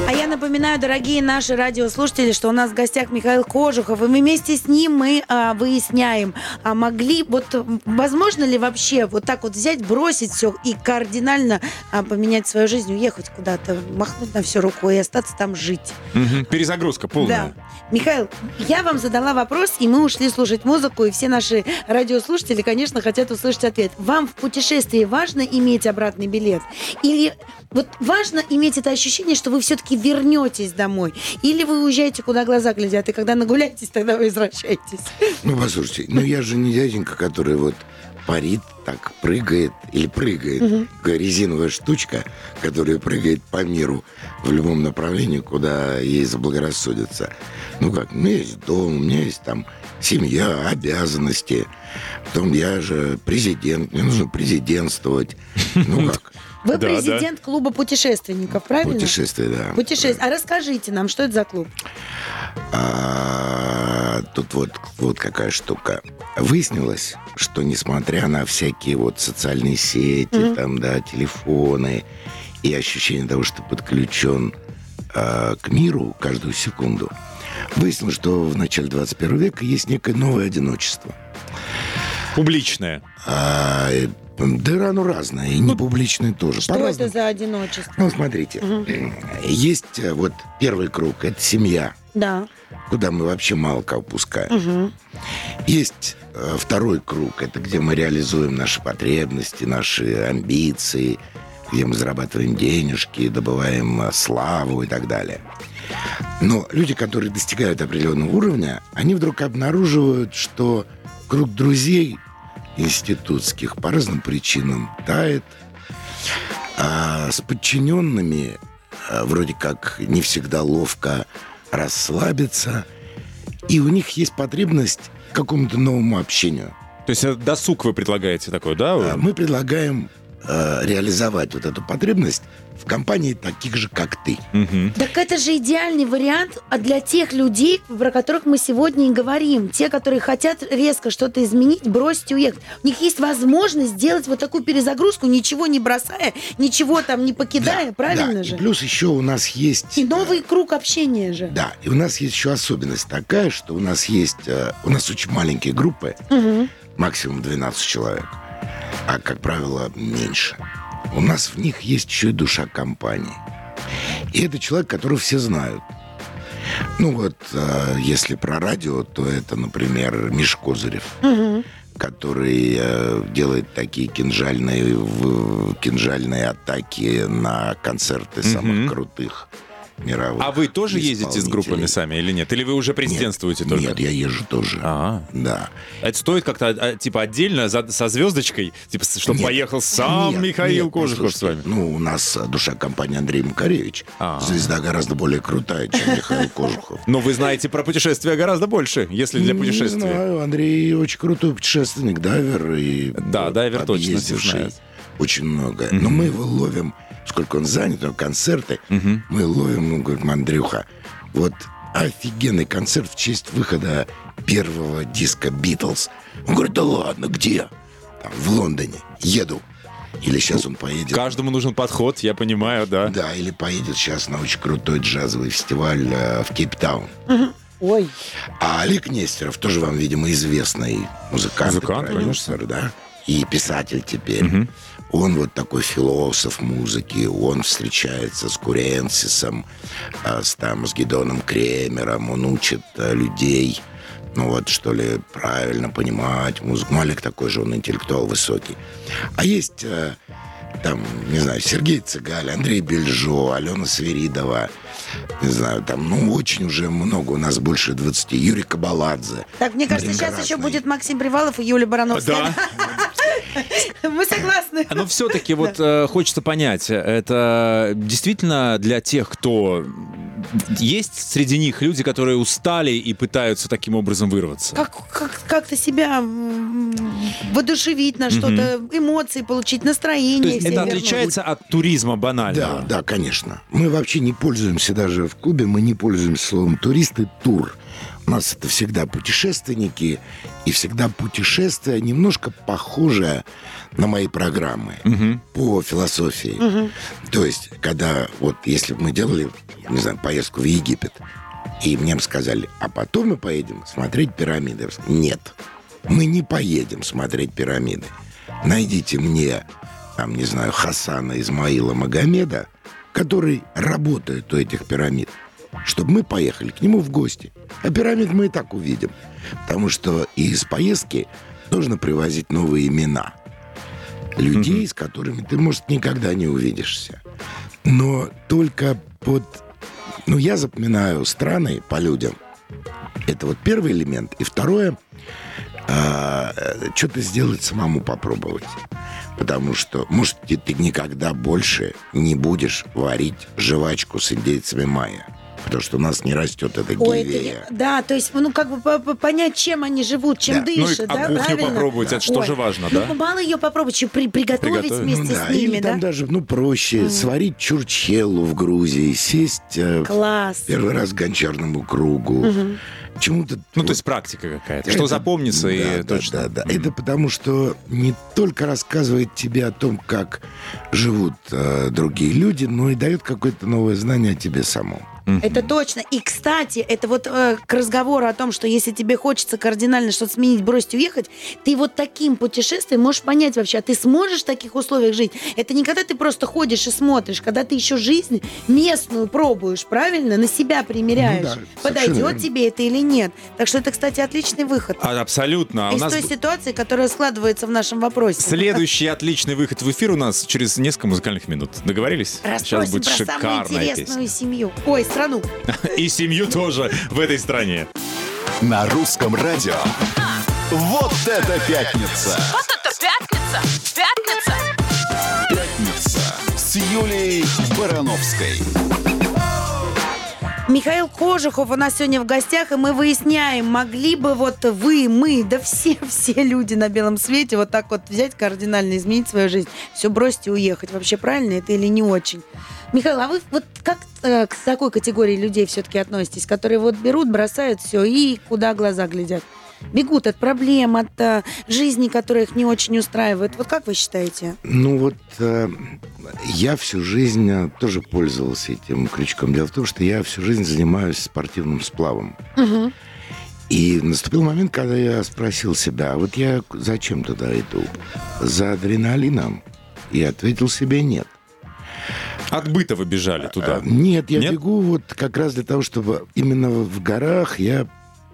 А я напоминаю, дорогие наши радиослушатели, что у нас в гостях Михаил Кожухов, и мы вместе с ним мы а, выясняем, а могли, вот возможно ли вообще вот так вот взять, бросить все и кардинально а, поменять свою жизнь, уехать куда-то, махнуть на все рукой и остаться там жить. Мгм. Перезагрузка полная. Да. Михаил, я вам задала вопрос, и мы ушли слушать музыку, и все наши радиослушатели, конечно, хотят услышать ответ. Вам в путешествии важно иметь обратный билет? Или вот важно иметь это ощущение, что вы все-таки вернетесь домой? Или вы уезжаете, куда глаза глядят, и когда нагуляетесь, тогда вы возвращаетесь? Ну, послушайте, ну я же не дяденька, который вот парит, так прыгает или прыгает. Такая резиновая штучка, которая прыгает по миру в любом направлении, куда ей заблагорассудится. Ну как, у меня есть дом, у меня есть там семья, обязанности. Потом я же президент, мне нужно президентствовать. Ну как, Вы Да, президент клуба путешественников, правильно? путешествие, да. Путешествие. А расскажите нам, что это за клуб? А, тут вот, вот какая штука. Выяснилось, что несмотря на всякие вот социальные сети, там, да, телефоны и ощущение того, что подключен а, к миру каждую секунду, выяснилось, что в начале 21 века есть некое новое одиночество. Публичная. А, да, оно разное, и не публичное тоже. Что По-разному. это за одиночество? Ну, смотрите, есть э, вот первый круг, это семья, Да. куда мы вообще мало кого пускаем. Есть э, второй круг, это где мы реализуем наши потребности, наши амбиции, где мы зарабатываем денежки, добываем э, славу и так далее. Но люди, которые достигают определенного уровня, они вдруг обнаруживают, что круг друзей институтских по разным причинам тает, а с подчиненными а, вроде как не всегда ловко расслабиться, и у них есть потребность к какому-то новому общению. То есть э, досуг вы предлагаете такой, да? Мы предлагаем а, реализовать вот эту потребность в компании таких же, как ты. Мгм. Так это же идеальный вариант а для тех людей, про которых мы сегодня и говорим. Те, которые хотят резко что-то изменить, бросить и уехать. У них есть возможность сделать вот такую перезагрузку, ничего не бросая, ничего там не покидая, правильно Да, же? И плюс еще у нас есть... И новый круг общения же. Да, и у нас есть еще особенность такая, что у нас есть... э, У нас очень маленькие группы, максимум 12 человек, а, как правило, меньше. У нас в них есть еще и душа компании. И это человек, которого все знают. Ну вот, э, если про радио, то это, например, Миш Козырев, который э, делает такие кинжальные, кинжальные атаки на концерты самых Мгм. крутых мировых А вы тоже ездите с группами сами или нет? Или вы уже президентствуете нет, только? Нет, я езжу тоже. А, Да. это стоит как-то а, типа отдельно за- со звездочкой, типа, чтобы Нет. поехал сам Нет, Михаил нет, Кожухов с вами. Ну, у нас э, душа компании Андрей Макаревич. А. Звезда гораздо более крутая, чем Михаил Кожухов. Но вы знаете про путешествия гораздо больше, если для Не путешествия. знаю, Андрей очень крутой путешественник, дайвер. И Да, дайвер точно. Очень много. Но мы его ловим, сколько он занят, у него концерты. Мы ловим, ну, говорим, Андрюха, вот офигенный концерт в честь выхода первого диска «Битлз». Он говорит, да ладно, где? Там, в Лондоне. Еду. Или сейчас он поедет... Каждому нужен подход, я понимаю, да. Да, или поедет сейчас на очень крутой джазовый фестиваль э, в Кейптаун. Ой. А Олег Нестеров, тоже вам, видимо, известный музыкант, и Музыкант, продюсер, да, и писатель теперь. Он вот такой философ музыки, он встречается с Куренсисом, а, с, там, с Гедоном Кремером, он учит а, людей, ну вот, что ли, правильно понимать музыку. Ну, Олег такой же, он интеллектуал высокий. А есть а, там, не знаю, Сергей Цыгаль, Андрей Бельжо, Алена Свиридова, не знаю, там, ну, очень уже много, у нас больше 20, Юрий Кабаладзе. Так, мне кажется, сейчас еще будет Максим Привалов и Юлия Барановская. Мы согласны. Но все-таки вот э, хочется понять, это действительно для тех, кто есть среди них люди, которые устали и пытаются таким образом вырваться. Как, как, как-то себя воодушевить на что-то, эмоции получить, То настроение. есть себе это вернуть. отличается от туризма банального. Да, да, конечно. Мы вообще не пользуемся даже в клубе, мы не пользуемся словом турист и тур. У нас это всегда путешественники, и всегда путешествие немножко похожее на мои программы по философии. То есть, когда вот если бы мы делали, не знаю, поездку в Египет, и мне бы сказали, а потом мы поедем смотреть пирамиды. Я бы сказал, Нет, мы не поедем смотреть пирамиды. Найдите мне, там, не знаю, Хасана Измаила Магомеда, который работает у этих пирамид, чтобы мы поехали к нему в гости. А пирамид мы и так увидим. Потому что из поездки нужно привозить новые имена. Людей, с которыми ты, может, никогда не увидишься. Но только под... Ну, я запоминаю страны по людям. Это вот первый элемент. И второе, а, что-то сделать самому попробовать. Потому что, может, ты, ты никогда больше не будешь варить жвачку с индейцами майя. Потому что у нас не растет эта Ой, это да, то есть, ну, как бы по- по- понять, чем они живут, чем Да. Ну и дышат, а да, кухню правильно? попробовать, это что Ой, же важно, ну, да? мало ее попробовать, еще при- приготовить Приготовить. вместе Ну да, с ними, или да? там даже, ну, проще, сварить чурчеллу в Грузии, сесть э, Класс. первый раз к гончарному кругу. Чему-то... Ну, то есть практика какая-то, Это- что запомнится да, и да, точно. Да, да. Мгм. Это потому, что не только рассказывает тебе о том, как живут э, другие люди, но и дает какое-то новое знание о тебе самом. Это точно. И, кстати, это вот э, к разговору о том, что если тебе хочется кардинально что-то сменить, бросить, уехать, ты вот таким путешествием можешь понять вообще, а ты сможешь в таких условиях жить? Это не когда ты просто ходишь и смотришь, когда ты еще жизнь местную пробуешь, правильно? На себя примеряешь. Ну да, Подойдет тебе это или нет. Так что это, кстати, отличный выход. А, абсолютно. А у Из нас той ситуации, которая складывается в нашем вопросе. следующий отличный выход в эфир у нас через несколько музыкальных минут. Договорились? Расспросим будет про самую шикарная интересную песня. семью. Ой, страну. И семью тоже в этой стране. На русском радио. Вот это пятница! Вот это пятница! Пятница! Пятница с Юлией Барановской. Михаил Кожухов у нас сегодня в гостях, и мы выясняем, могли бы вот вы, мы, да все, все люди на белом свете вот так вот взять кардинально, изменить свою жизнь, все бросить и уехать. Вообще правильно это или не очень? Михаил, а вы вот как э, к такой категории людей все-таки относитесь, которые вот берут, бросают все и куда глаза глядят? Бегут от проблем, от э, жизни, которая их не очень устраивает. Вот как вы считаете? Ну вот э, я всю жизнь э, тоже пользовался этим крючком. Дело в том, что я всю жизнь занимаюсь спортивным сплавом. И наступил момент, когда я спросил себя, а вот я зачем туда иду? За адреналином? И ответил себе нет. От быта вы бежали туда. А, Нет, я Нет? бегу вот как раз для того, чтобы именно в горах я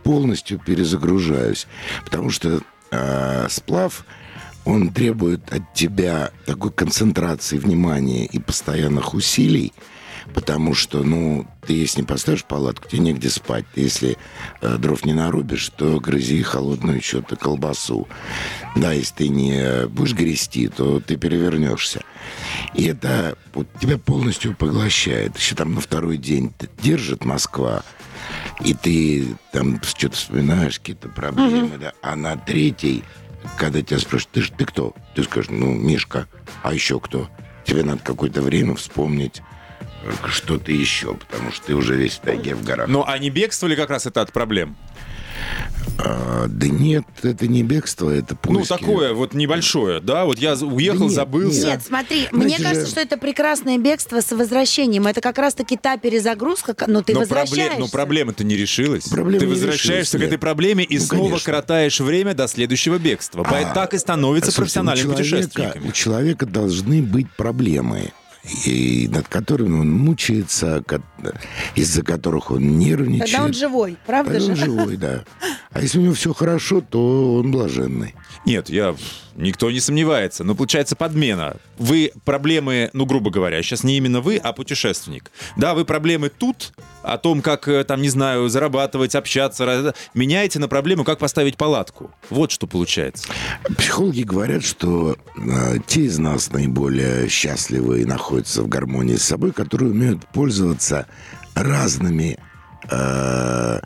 полностью перезагружаюсь. Потому что э, сплав, он требует от тебя такой концентрации внимания и постоянных усилий, потому что, ну, ты если не поставишь палатку, тебе негде спать. Ты если э, дров не нарубишь, то грызи холодную что-то колбасу. Да, если ты не будешь грести, то ты перевернешься. И это вот, тебя полностью поглощает. Еще там на второй день держит Москва, и ты там что-то вспоминаешь, какие-то проблемы, да. А на третий, когда тебя спрашивают, ты, ж- ты кто? Ты скажешь, ну, Мишка. А еще кто? Тебе надо какое-то время вспомнить э, что-то еще, потому что ты уже весь в тайге в горах. Ну, а не бегство ли как раз это от проблем? А, да нет, это не бегство, это Ну, поиски. такое вот небольшое, да? Вот я уехал, Да нет, забылся. Нет, смотри, Знаете мне кажется, же- что это прекрасное бегство с возвращением. Это как раз-таки та перезагрузка, но ты но, возвращаешься. пробле- но проблема-то не решилась. Проблема ты не возвращаешься решилась, к нет. этой проблеме и Ну, снова конечно. коротаешь время до следующего бегства. Поэтому так и становится Слушайте, профессиональным у человека, путешественником. у человека должны быть проблемы, и над которыми он мучается, из-за которых он нервничает. Тогда он живой, правда Тогда же? он живой, да. А если у него все хорошо, то он блаженный. Нет, я никто не сомневается. Но получается подмена. Вы проблемы, ну, грубо говоря, сейчас не именно вы, а путешественник. Да, вы проблемы тут, о том, как, э, там, не знаю, зарабатывать, общаться, ra- меняете на проблему, как поставить палатку. Вот что получается. Психологи говорят, что э, те из нас наиболее счастливы и находятся в гармонии с собой, которые умеют пользоваться разными э,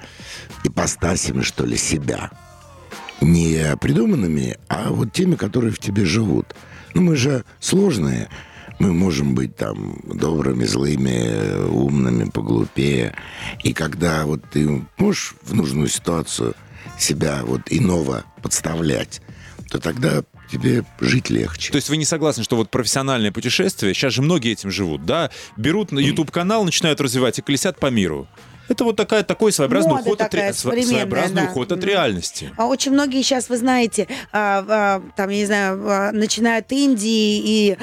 ипостасями, что ли, себя. Не придуманными, а вот теми, которые в тебе живут. Ну, мы же сложные. Мы можем быть там добрыми, злыми, умными, поглупее. И когда вот ты можешь в нужную ситуацию себя вот иного подставлять, то тогда тебе жить легче. То есть вы не согласны, что вот профессиональное путешествие, сейчас же многие этим живут, да, берут на YouTube-канал, начинают развивать и колесят по миру. Это вот такая, такой своеобразный Мода уход, от, такая ре- современная, своеобразный да. уход от реальности. А очень многие сейчас, вы знаете, а, а, там, я не знаю, а, начинают Индии и,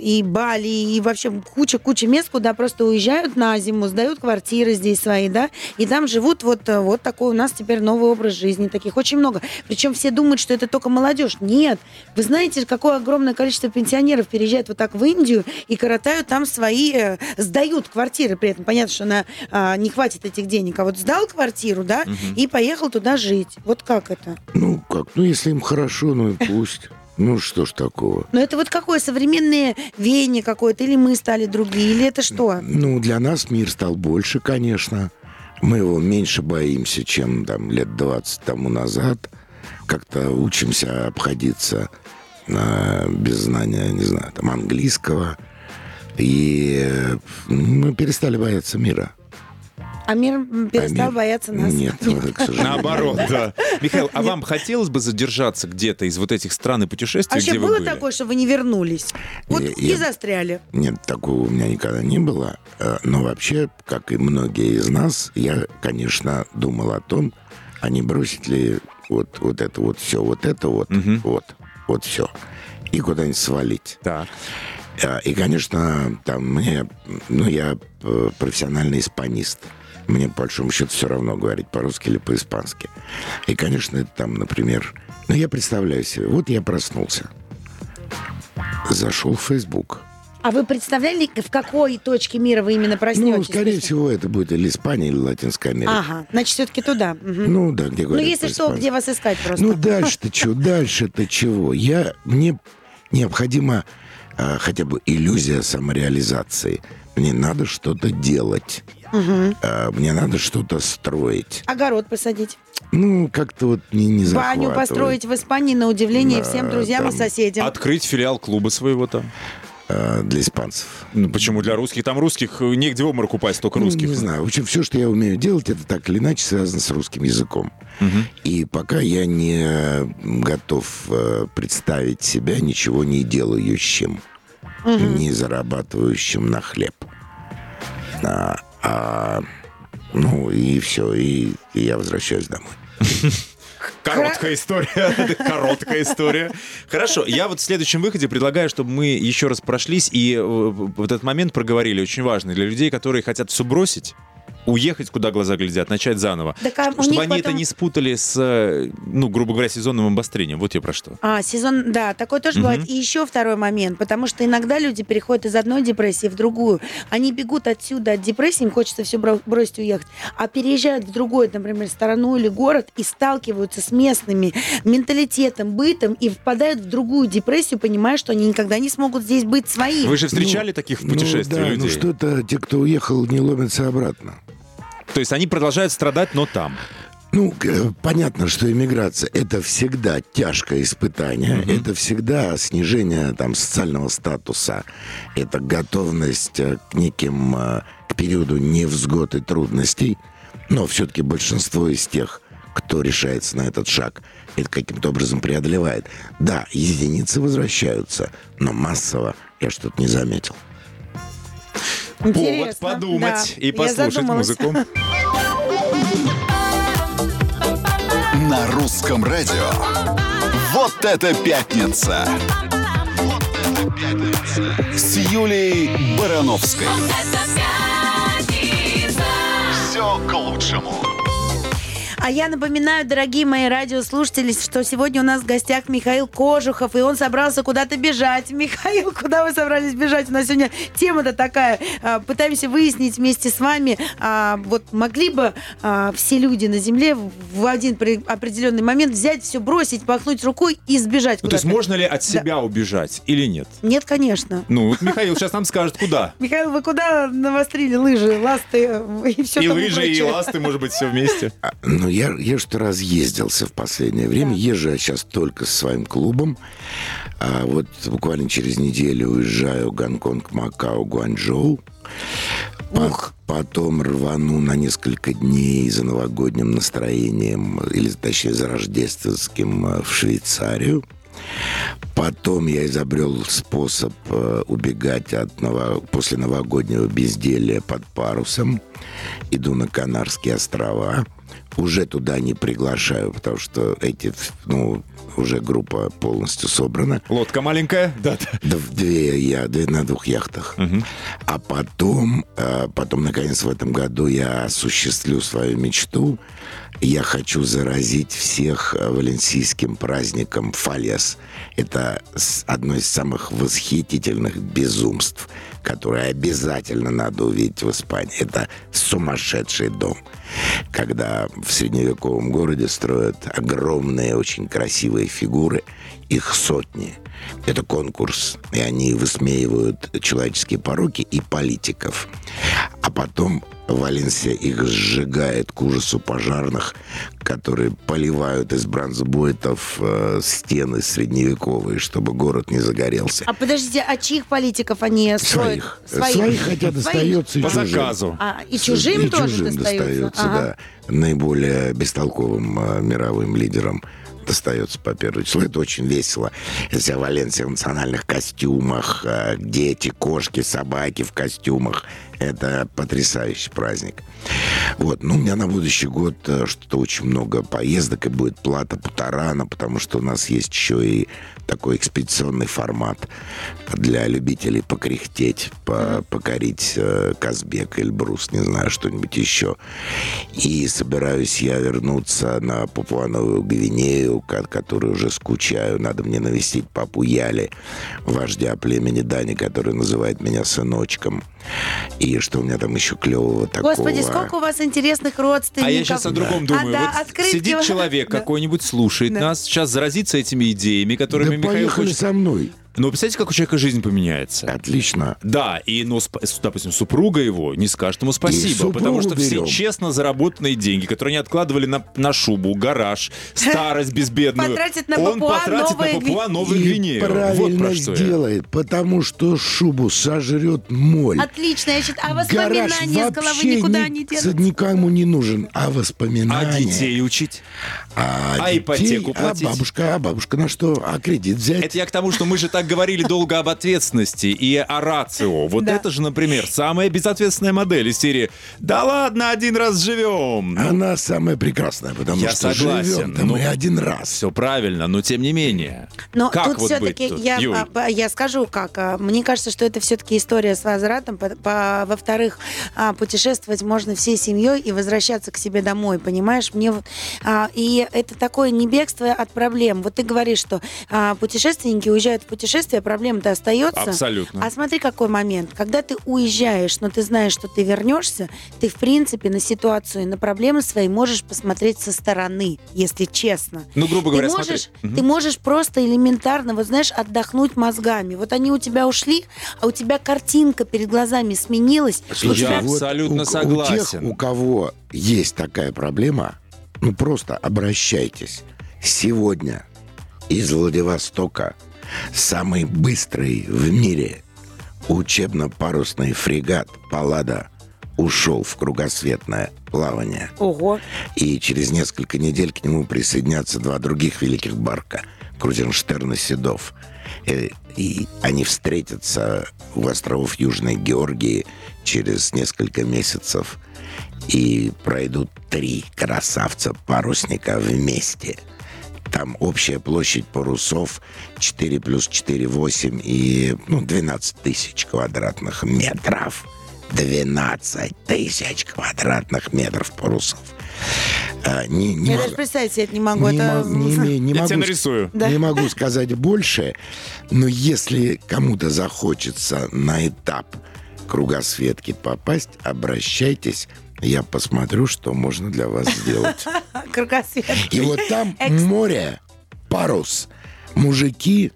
и Бали, и вообще куча-куча мест, куда просто уезжают на зиму, сдают квартиры здесь свои, да, и там живут вот, э, вот такой у нас теперь новый образ жизни. Таких очень много. Причем все думают, что это только молодежь. Нет. Вы знаете, какое огромное количество пенсионеров переезжает вот так в Индию и коротают там свои, э, сдают квартиры при этом. Понятно, что на, не хватит этих денег. А вот сдал квартиру, да, и поехал туда жить. Вот как это? Ну как, ну если им хорошо, ну и пусть. Ну что ж такого. Но это вот какое современное веяние какое-то, или мы стали другие, или это что? Ну, для нас мир стал больше, конечно. Мы его меньше боимся, чем там лет 20 тому назад. Как-то учимся обходиться а, без знания, не знаю, там, английского. И э, мы перестали бояться мира. А мир перестал А мир- бояться нас. Нет, ну, к сожалению. Наоборот, да. Михаил, а вам хотелось бы задержаться где-то из вот этих стран и путешествий, А где вы было такое, что вы не вернулись? Вот и застряли. Нет, такого у меня никогда не было. Э, Но вообще, как и многие из нас, я, конечно, думал о том, а не бросить ли вот, вот это вот все, вот это вот, Мгм. вот, вот все, и куда-нибудь свалить. Так. Э, И, конечно, там мне, ну, я э, профессиональный испанист. Мне, по большому счету, все равно говорить по-русски или по-испански. И, конечно, это там, например, ну, я представляю себе, вот я проснулся, зашел в Facebook, А вы представляли, в какой точке мира вы именно проснетесь? Ну, скорее всего, это будет или Испания, или Латинская Америка. Ага, значит, все-таки туда. Мгм. Ну, да, где Ну, говорят если что, где вас искать просто? Ну, дальше-то что? Дальше-то чего? Я, мне необходима а, хотя бы иллюзия самореализации. Мне надо что-то делать. А, мне надо что-то строить. Огород посадить. Ну, как-то вот не, не Баню захватывает. построить в Испании на удивление Да, всем друзьям и там- соседям. Открыть филиал клуба своего там. А, для испанцев. Ну, почему для русских? Там русских э, негде в обморок упасть, только Ну, русских. не знаю. В общем, все, что я умею делать, это так или иначе связано с русским языком. И пока я не готов э, представить себя ничего не делающим, не зарабатывающим на хлеб. А, а, ну и все, и, и я возвращаюсь домой. Короткая история. Короткая история. Хорошо, я вот в следующем выходе предлагаю, чтобы мы еще раз прошлись и э, вот этот момент проговорили, очень важный для людей, которые хотят все бросить, уехать, куда глаза глядят, начать заново. Так, а чтобы они это потом- не спутали с, э, ну, грубо говоря, сезонным обострением. Вот я про что. А, сезон, да, такой тоже бывает. И еще второй момент, потому что иногда люди переходят из одной депрессии в другую. Они бегут отсюда от депрессии, им хочется все бросить и уехать, а переезжают в другой, например, страну или город и сталкиваются с местными менталитетом, бытом и впадают в другую депрессию, понимая, что они никогда не смогут здесь быть своими. Вы же встречали таких в путешествии ну, да, людей? ну что-то, те, кто уехал, не ломятся обратно. То есть они продолжают страдать, но там. Ну, э, понятно, что иммиграция это всегда тяжкое испытание, это всегда снижение там социального статуса, это готовность э, к неким э, к периоду невзгод и трудностей, но все-таки большинство из тех, кто решается на этот шаг, это каким-то образом преодолевает. Да, единицы возвращаются, но массово я что-то не заметил. Повод Интересно, подумать да. и Я послушать задумалась. музыку. На русском радио. Вот это пятница! С Юлей Барановской. Это А я напоминаю, дорогие мои радиослушатели, что сегодня у нас в гостях Михаил Кожухов, и он собрался куда-то бежать. Михаил, куда вы собрались бежать? У нас сегодня тема-то такая. А, Пытаемся выяснить вместе с вами, а, вот могли бы а, все люди на Земле в один определенный момент взять, все бросить, махнуть рукой и сбежать Ну, то есть можно ли от себя убежать или нет? Нет, конечно. Ну, вот Михаил сейчас нам скажет, куда. Михаил, вы куда навострили лыжи, ласты э, и все и лыжи, и ласты, может быть, все вместе. Ну, я, я что разъездился в последнее время. Езжу я сейчас только со своим клубом. А вот буквально через неделю уезжаю в Гонконг, Макао, Гуанчжоу. По- Потом рвану на несколько дней за новогодним настроением, или точнее за рождественским э, в Швейцарию. Потом я изобрел способ э, убегать от ново... после новогоднего безделия под парусом. Иду на Канарские острова. Уже туда не приглашаю, потому что эти, ну, уже группа полностью собрана. Лодка маленькая? Да. Две я две на двух яхтах. А потом, э, потом, наконец, в этом году я осуществлю свою мечту. Я хочу заразить всех э, валенсийским праздником Фалес. Это одно из самых восхитительных безумств, которое обязательно надо увидеть в Испании. Это сумасшедший дом. Когда в средневековом городе строят огромные, очень красивые фигуры, их сотни. Это конкурс, и они высмеивают человеческие пороки и политиков. А потом Валенсия их сжигает к ужасу пожарных, которые поливают из бронзбойтов э, стены средневековые, чтобы город не загорелся. А подождите, а чьих политиков они строят? Своих. Своих, хотя Своих. достается и По чужим. заказу. А, и чужим И тоже чужим достается? достается, Ага. да. Наиболее бестолковым э, мировым лидерам достается по первое число. Это очень весело. Вся Валенсия в национальных костюмах, э, дети, кошки, собаки в костюмах. Это потрясающий праздник. Вот, ну, у меня на будущий год э, что-то очень много поездок, и будет плата Путарана, потому что у нас есть еще и такой экспедиционный формат для любителей покряхтеть, по- покорить э, Казбек, Эльбрус, не знаю, что-нибудь еще. И собираюсь я вернуться на Папуановую Гвинею, ко- которой уже скучаю. Надо мне навестить папу Яли, вождя племени Дани, который называет меня сыночком. И что у меня там еще клевого такого? Господи, сколько у вас интересных родственников. А я сейчас о другом А, думаю. да, Вот открытки- сидит человек Да. какой-нибудь, слушает Да. нас, сейчас заразится этими идеями, которыми Да Михаил поехали хочет... со мной. Ну, представляете, как у человека жизнь поменяется? Отлично. Да, и, но, сп- с- допустим, супруга его не скажет ему спасибо, потому что берем. все честно заработанные деньги, которые они откладывали на, на шубу, гараж, старость безбедную, Потратит на он Папуа потратит Новая на Папуа Новую Гвинею. Вот правильно про что я. сделает, потому что шубу сожрет моль. Отлично, я считаю. А Гараж воспоминания с головы вообще никуда ни- не денутся. никому не нужен, а А воспоминания. детей учить? А, А детей, ипотеку а платить? бабушка, а бабушка на что? А кредит взять? Это я к тому, что мы же так говорили долго об ответственности и о рацио. Вот Да. это же, например, самая безответственная модель из серии «Да ладно, один раз живем». Ну, Она самая прекрасная, потому Я что согласен, живем-то но- мы один раз. Все правильно, но тем не менее. Но как тут вот все-таки быть тут, я, Юль? а, я скажу как. а, Мне кажется, что это все-таки история с возвратом. По- по- Во-вторых, а, путешествовать можно всей семьей и возвращаться к себе домой, понимаешь? Мне вот, а, и это такое не бегство от проблем. Вот ты говоришь, что а, путешественники уезжают в путешествие, проблема-то остается. Абсолютно. А смотри, какой момент. Когда ты уезжаешь, но ты знаешь, что ты вернешься, ты, в принципе, на ситуацию, на проблемы свои можешь посмотреть со стороны, если честно. Ну, грубо говоря, ты смотри. можешь, Мгм. ты можешь просто элементарно, вот знаешь, отдохнуть мозгами. Вот они у тебя ушли, а у тебя картинка перед глазами сменилась. Слушай, тебя- я абсолютно у, согласен. У тех, у кого есть такая проблема, ну просто обращайтесь. Сегодня из Владивостока самый быстрый в мире учебно-парусный фрегат «Паллада» ушел в кругосветное плавание. Ого. И через несколько недель к нему присоединятся два других великих барка Крузенштерн и Седов. И, и они встретятся у островов Южной Георгии через несколько месяцев и пройдут три красавца-парусника вместе. Там общая площадь парусов 4 плюс 4, 8 и ну, 12 тысяч квадратных метров. 12 тысяч квадратных метров парусов. А, не, не Я могу- даже представить себе это не могу. не, это... не имею- не Я могу, тебе с- нарисую. Да. не могу сказать больше, но если кому-то захочется на этап кругосветки попасть, обращайтесь, я посмотрю, что можно для вас сделать. Кругосвет. И вот там море, парус, мужики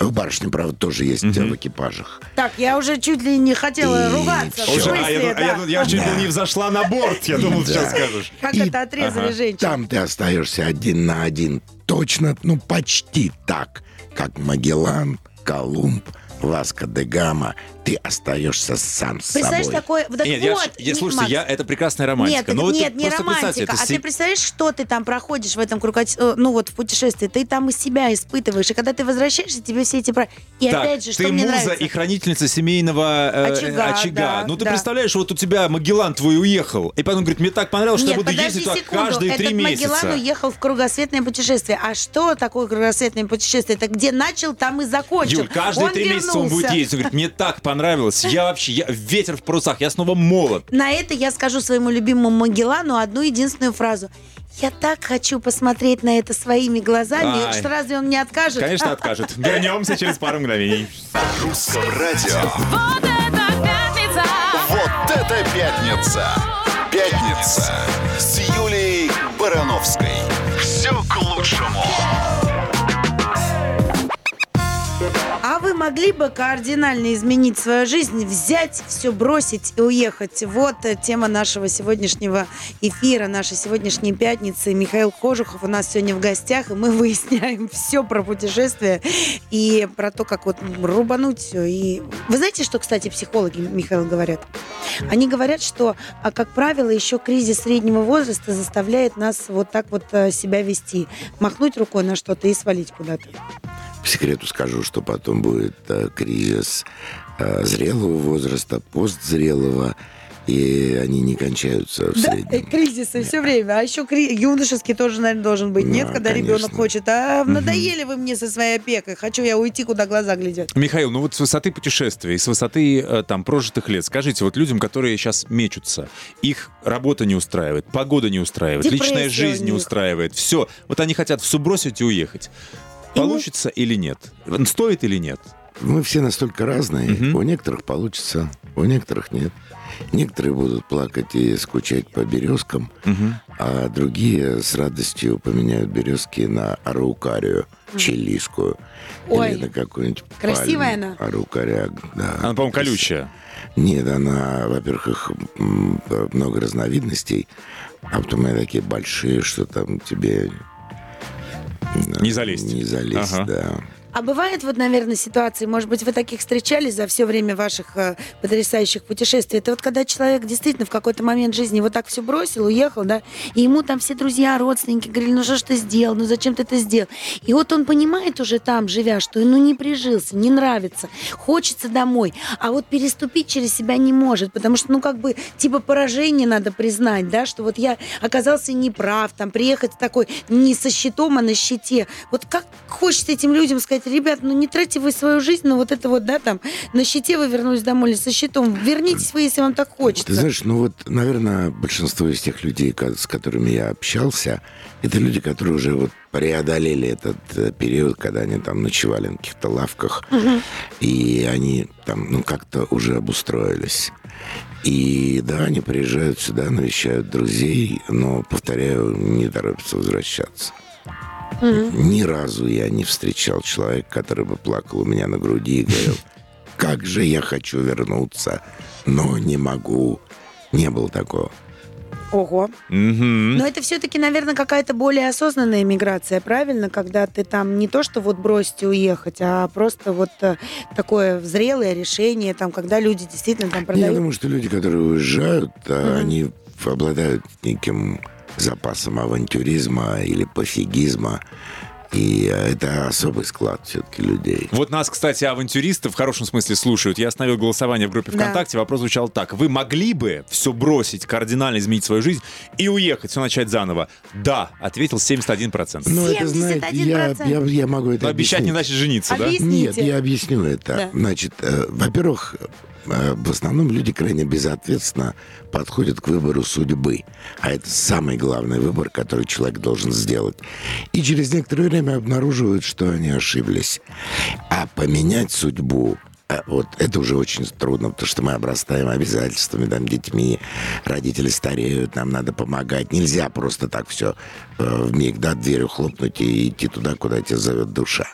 У барышни, правда, тоже есть э, в экипажах. Так, я уже чуть ли не хотела И ругаться. В. Уже, а, смысле, я, а я да. дум- я чуть было не взошла на борт. Я думал, сейчас скажешь. Как И- это отрезали Ага. женщин. Там ты остаешься один на один. Точно, ну, почти так, как Магеллан, Колумб, Васко де Гама. Ты остаешься сам с Представляешь, собой. такое... Так Нет, я, вот, я- не- слушайте, Макс, я, это прекрасная романтика. Нет, но вот нет, это не романтика. А ты представляешь, что ты там проходишь в этом круготе, э, ну вот в путешествии? Ты там из себя испытываешь. И когда ты возвращаешься, тебе все эти... про- И Так, опять же, что ты мне муза нравится... и хранительница семейного э, Очага, да, ну ты да. представляешь, вот у тебя Магеллан твой уехал, и потом говорит, мне так понравилось, что Нет, я буду ездить туда каждые три месяца. Магеллан уехал в кругосветное путешествие. А что такое кругосветное путешествие? Это где начал, там и закончил. Юль, каждые три месяца он будет ездить. Он говорит, мне так понравилось. Я вообще, я, ветер в парусах, я снова молод. На это я скажу своему любимому Магеллану одну единственную фразу. Я так хочу посмотреть на это своими глазами, Ай. что разве он не откажет? Конечно, откажет. Вернемся через пару мгновений. Русском радио. Вот это пятница! Вот это пятница! Пятница с Юлией Барановской. Все к лучшему. Могли бы кардинально изменить свою жизнь, взять, все бросить и уехать? Вот э, тема нашего сегодняшнего эфира, нашей сегодняшней пятницы. Михаил Кожухов у нас сегодня в гостях, и мы выясняем все про путешествия и про то, как вот рубануть все. И вы знаете, что, кстати, психологи, Михаил, говорят? Они говорят, что, а, как правило, еще кризис среднего возраста заставляет нас вот так вот э, себя вести. Махнуть рукой на что-то и свалить куда-то. По секрету скажу, что потом будет э, кризис э, зрелого возраста, постзрелого, и они не кончаются в Да, среднем. э, кризисы все время. А еще кри- юношеский тоже, наверное, должен быть. Да, Нет, когда конечно. ребенок хочет. А надоели вы мне со своей опекой. Хочу я уйти, куда глаза глядят. Михаил, ну вот с высоты путешествия и с высоты э, там прожитых лет, скажите, вот людям, которые сейчас мечутся, их работа не устраивает, погода не устраивает, личная Депрессия жизнь у не устраивает, все, вот они хотят все бросить и уехать. Получится или нет? Стоит или нет? Мы все настолько разные. Мгм. У некоторых получится, у некоторых нет. Некоторые будут плакать и скучать по березкам, а другие с радостью поменяют березки на араукарию чилийскую. Ой, или на какую-нибудь красивая пальму. она? Араукария, да. Она, по-моему, колючая. Нет, она, во-первых, их много разновидностей, а потом они такие большие, что там тебе... Не залезть. Не залезть, Ага. да. А бывает вот, наверное, ситуации, может быть, вы таких встречались за все время ваших э, потрясающих путешествий. Это вот когда человек действительно в какой-то момент жизни вот так все бросил, уехал, да, и ему там все друзья, родственники говорили, ну что ж ты сделал, ну зачем ты это сделал? И вот он понимает уже там, живя, что ну не прижился, не нравится, хочется домой, а вот переступить через себя не может, потому что, ну как бы, типа поражение надо признать, да, что вот я оказался неправ, там приехать такой не со щитом, а на щите. Вот как хочется этим людям сказать, ребят, ну не тратьте вы свою жизнь на вот это вот, да, там, на щите вы вернулись домой или со щитом. Вернитесь вы, если вам так хочется. Ты знаешь, ну вот, наверное, большинство из тех людей, с которыми я общался, это люди, которые уже вот преодолели этот э, период, когда они там ночевали на каких-то лавках, и они там, ну, как-то уже обустроились. И да, они приезжают сюда, навещают друзей, но, повторяю, не торопятся возвращаться. Ни разу я не встречал человека, который бы плакал у меня на груди и говорил, как же я хочу вернуться, но не могу. Не было такого. Ого. Мгм. Но это все-таки, наверное, какая-то более осознанная миграция, правильно? Когда ты там не то, что вот бросить и уехать, а просто вот э, такое зрелое решение, там, когда люди действительно там Я продают. думаю, что люди, которые уезжают, Мгм. они обладают неким запасом авантюризма или пофигизма. И э, это особый склад все-таки людей. Вот нас, кстати, авантюристы в хорошем смысле слушают. Я остановил голосование в группе Да. ВКонтакте. Вопрос звучал так. Вы могли бы все бросить, кардинально изменить свою жизнь и уехать, все начать заново? Да, ответил 71%. Ну, это, знаете, я, 71%. я, я могу это Но обещать не объяснить. значит жениться, да? Объясните. Нет, я объясню это. Да. Значит, э, во-первых, в основном люди крайне безответственно подходят к выбору судьбы. А это самый главный выбор, который человек должен сделать. И через некоторое время обнаруживают, что они ошиблись. А поменять судьбу э, вот это уже очень трудно, потому что мы обрастаем обязательствами, там, детьми, родители стареют, нам надо помогать. Нельзя просто так все в миг, да, дверью хлопнуть и идти туда, куда тебя зовет душа.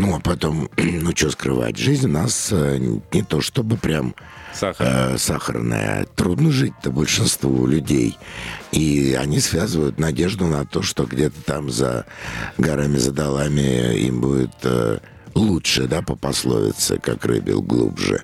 Ну, а потом, ну, что скрывать, жизнь у нас э, не то чтобы прям Сахар. э, сахарная. Трудно жить-то большинству людей. И они связывают надежду на то, что где-то там за горами, за долами им будет э, лучше, да, по пословице, как рыбил глубже.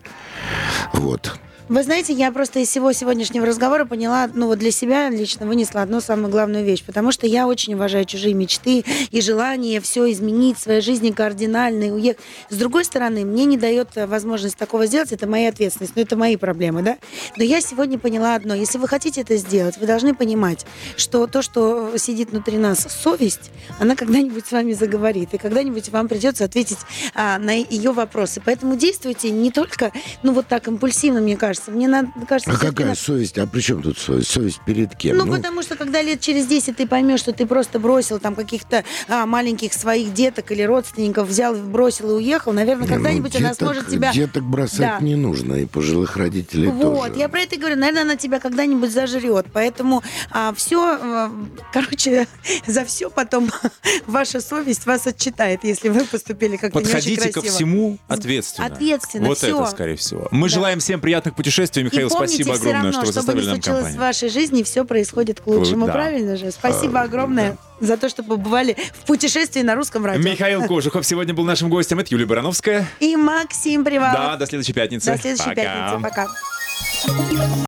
Вот. Вы знаете, я просто из всего сегодняшнего разговора поняла, ну вот для себя лично вынесла одну самую главную вещь, потому что я очень уважаю чужие мечты и желание все изменить в своей жизни кардинально и уехать. С другой стороны, мне не дает э, возможность такого сделать, это моя ответственность, но это мои проблемы, да? Но я сегодня поняла одно, если вы хотите это сделать, вы должны понимать, что то, что сидит внутри нас, совесть, она когда-нибудь с вами заговорит, и когда-нибудь вам придется ответить а, на ее вопросы. Поэтому действуйте не только, ну вот так импульсивно, мне кажется, мне надо, кажется, А какая надо- совесть? А при чем тут совесть? Совесть перед кем? ну, потому что когда лет через 10 ты поймешь, что ты просто бросил там каких-то а, маленьких своих деток или родственников, взял, бросил и уехал, наверное, ну, когда-нибудь она деток- сможет тебя... Деток бросать Да. не нужно, и пожилых родителей Вот, тоже. я про это и говорю. Наверное, она тебя когда-нибудь зажрет. Поэтому все, короче, за все потом ваша совесть вас отчитает, если вы поступили как-то не очень Подходите ко красиво. всему ответственно. Ответственно, Вот всё. это, скорее всего. Мы Да. желаем всем приятных путешествий. Михаил, и помните спасибо все огромное, равно, что вы составили нам случилось в компанию. вашей жизни, все происходит к лучшему. Да. Правильно же? Спасибо огромное за то, что побывали в путешествии на русском радио. Михаил Кожухов сегодня был нашим гостем. Это Юлия Барановская. И Максим Привалов. Да, до следующей пятницы. До следующей Пока. пятницы. Пока.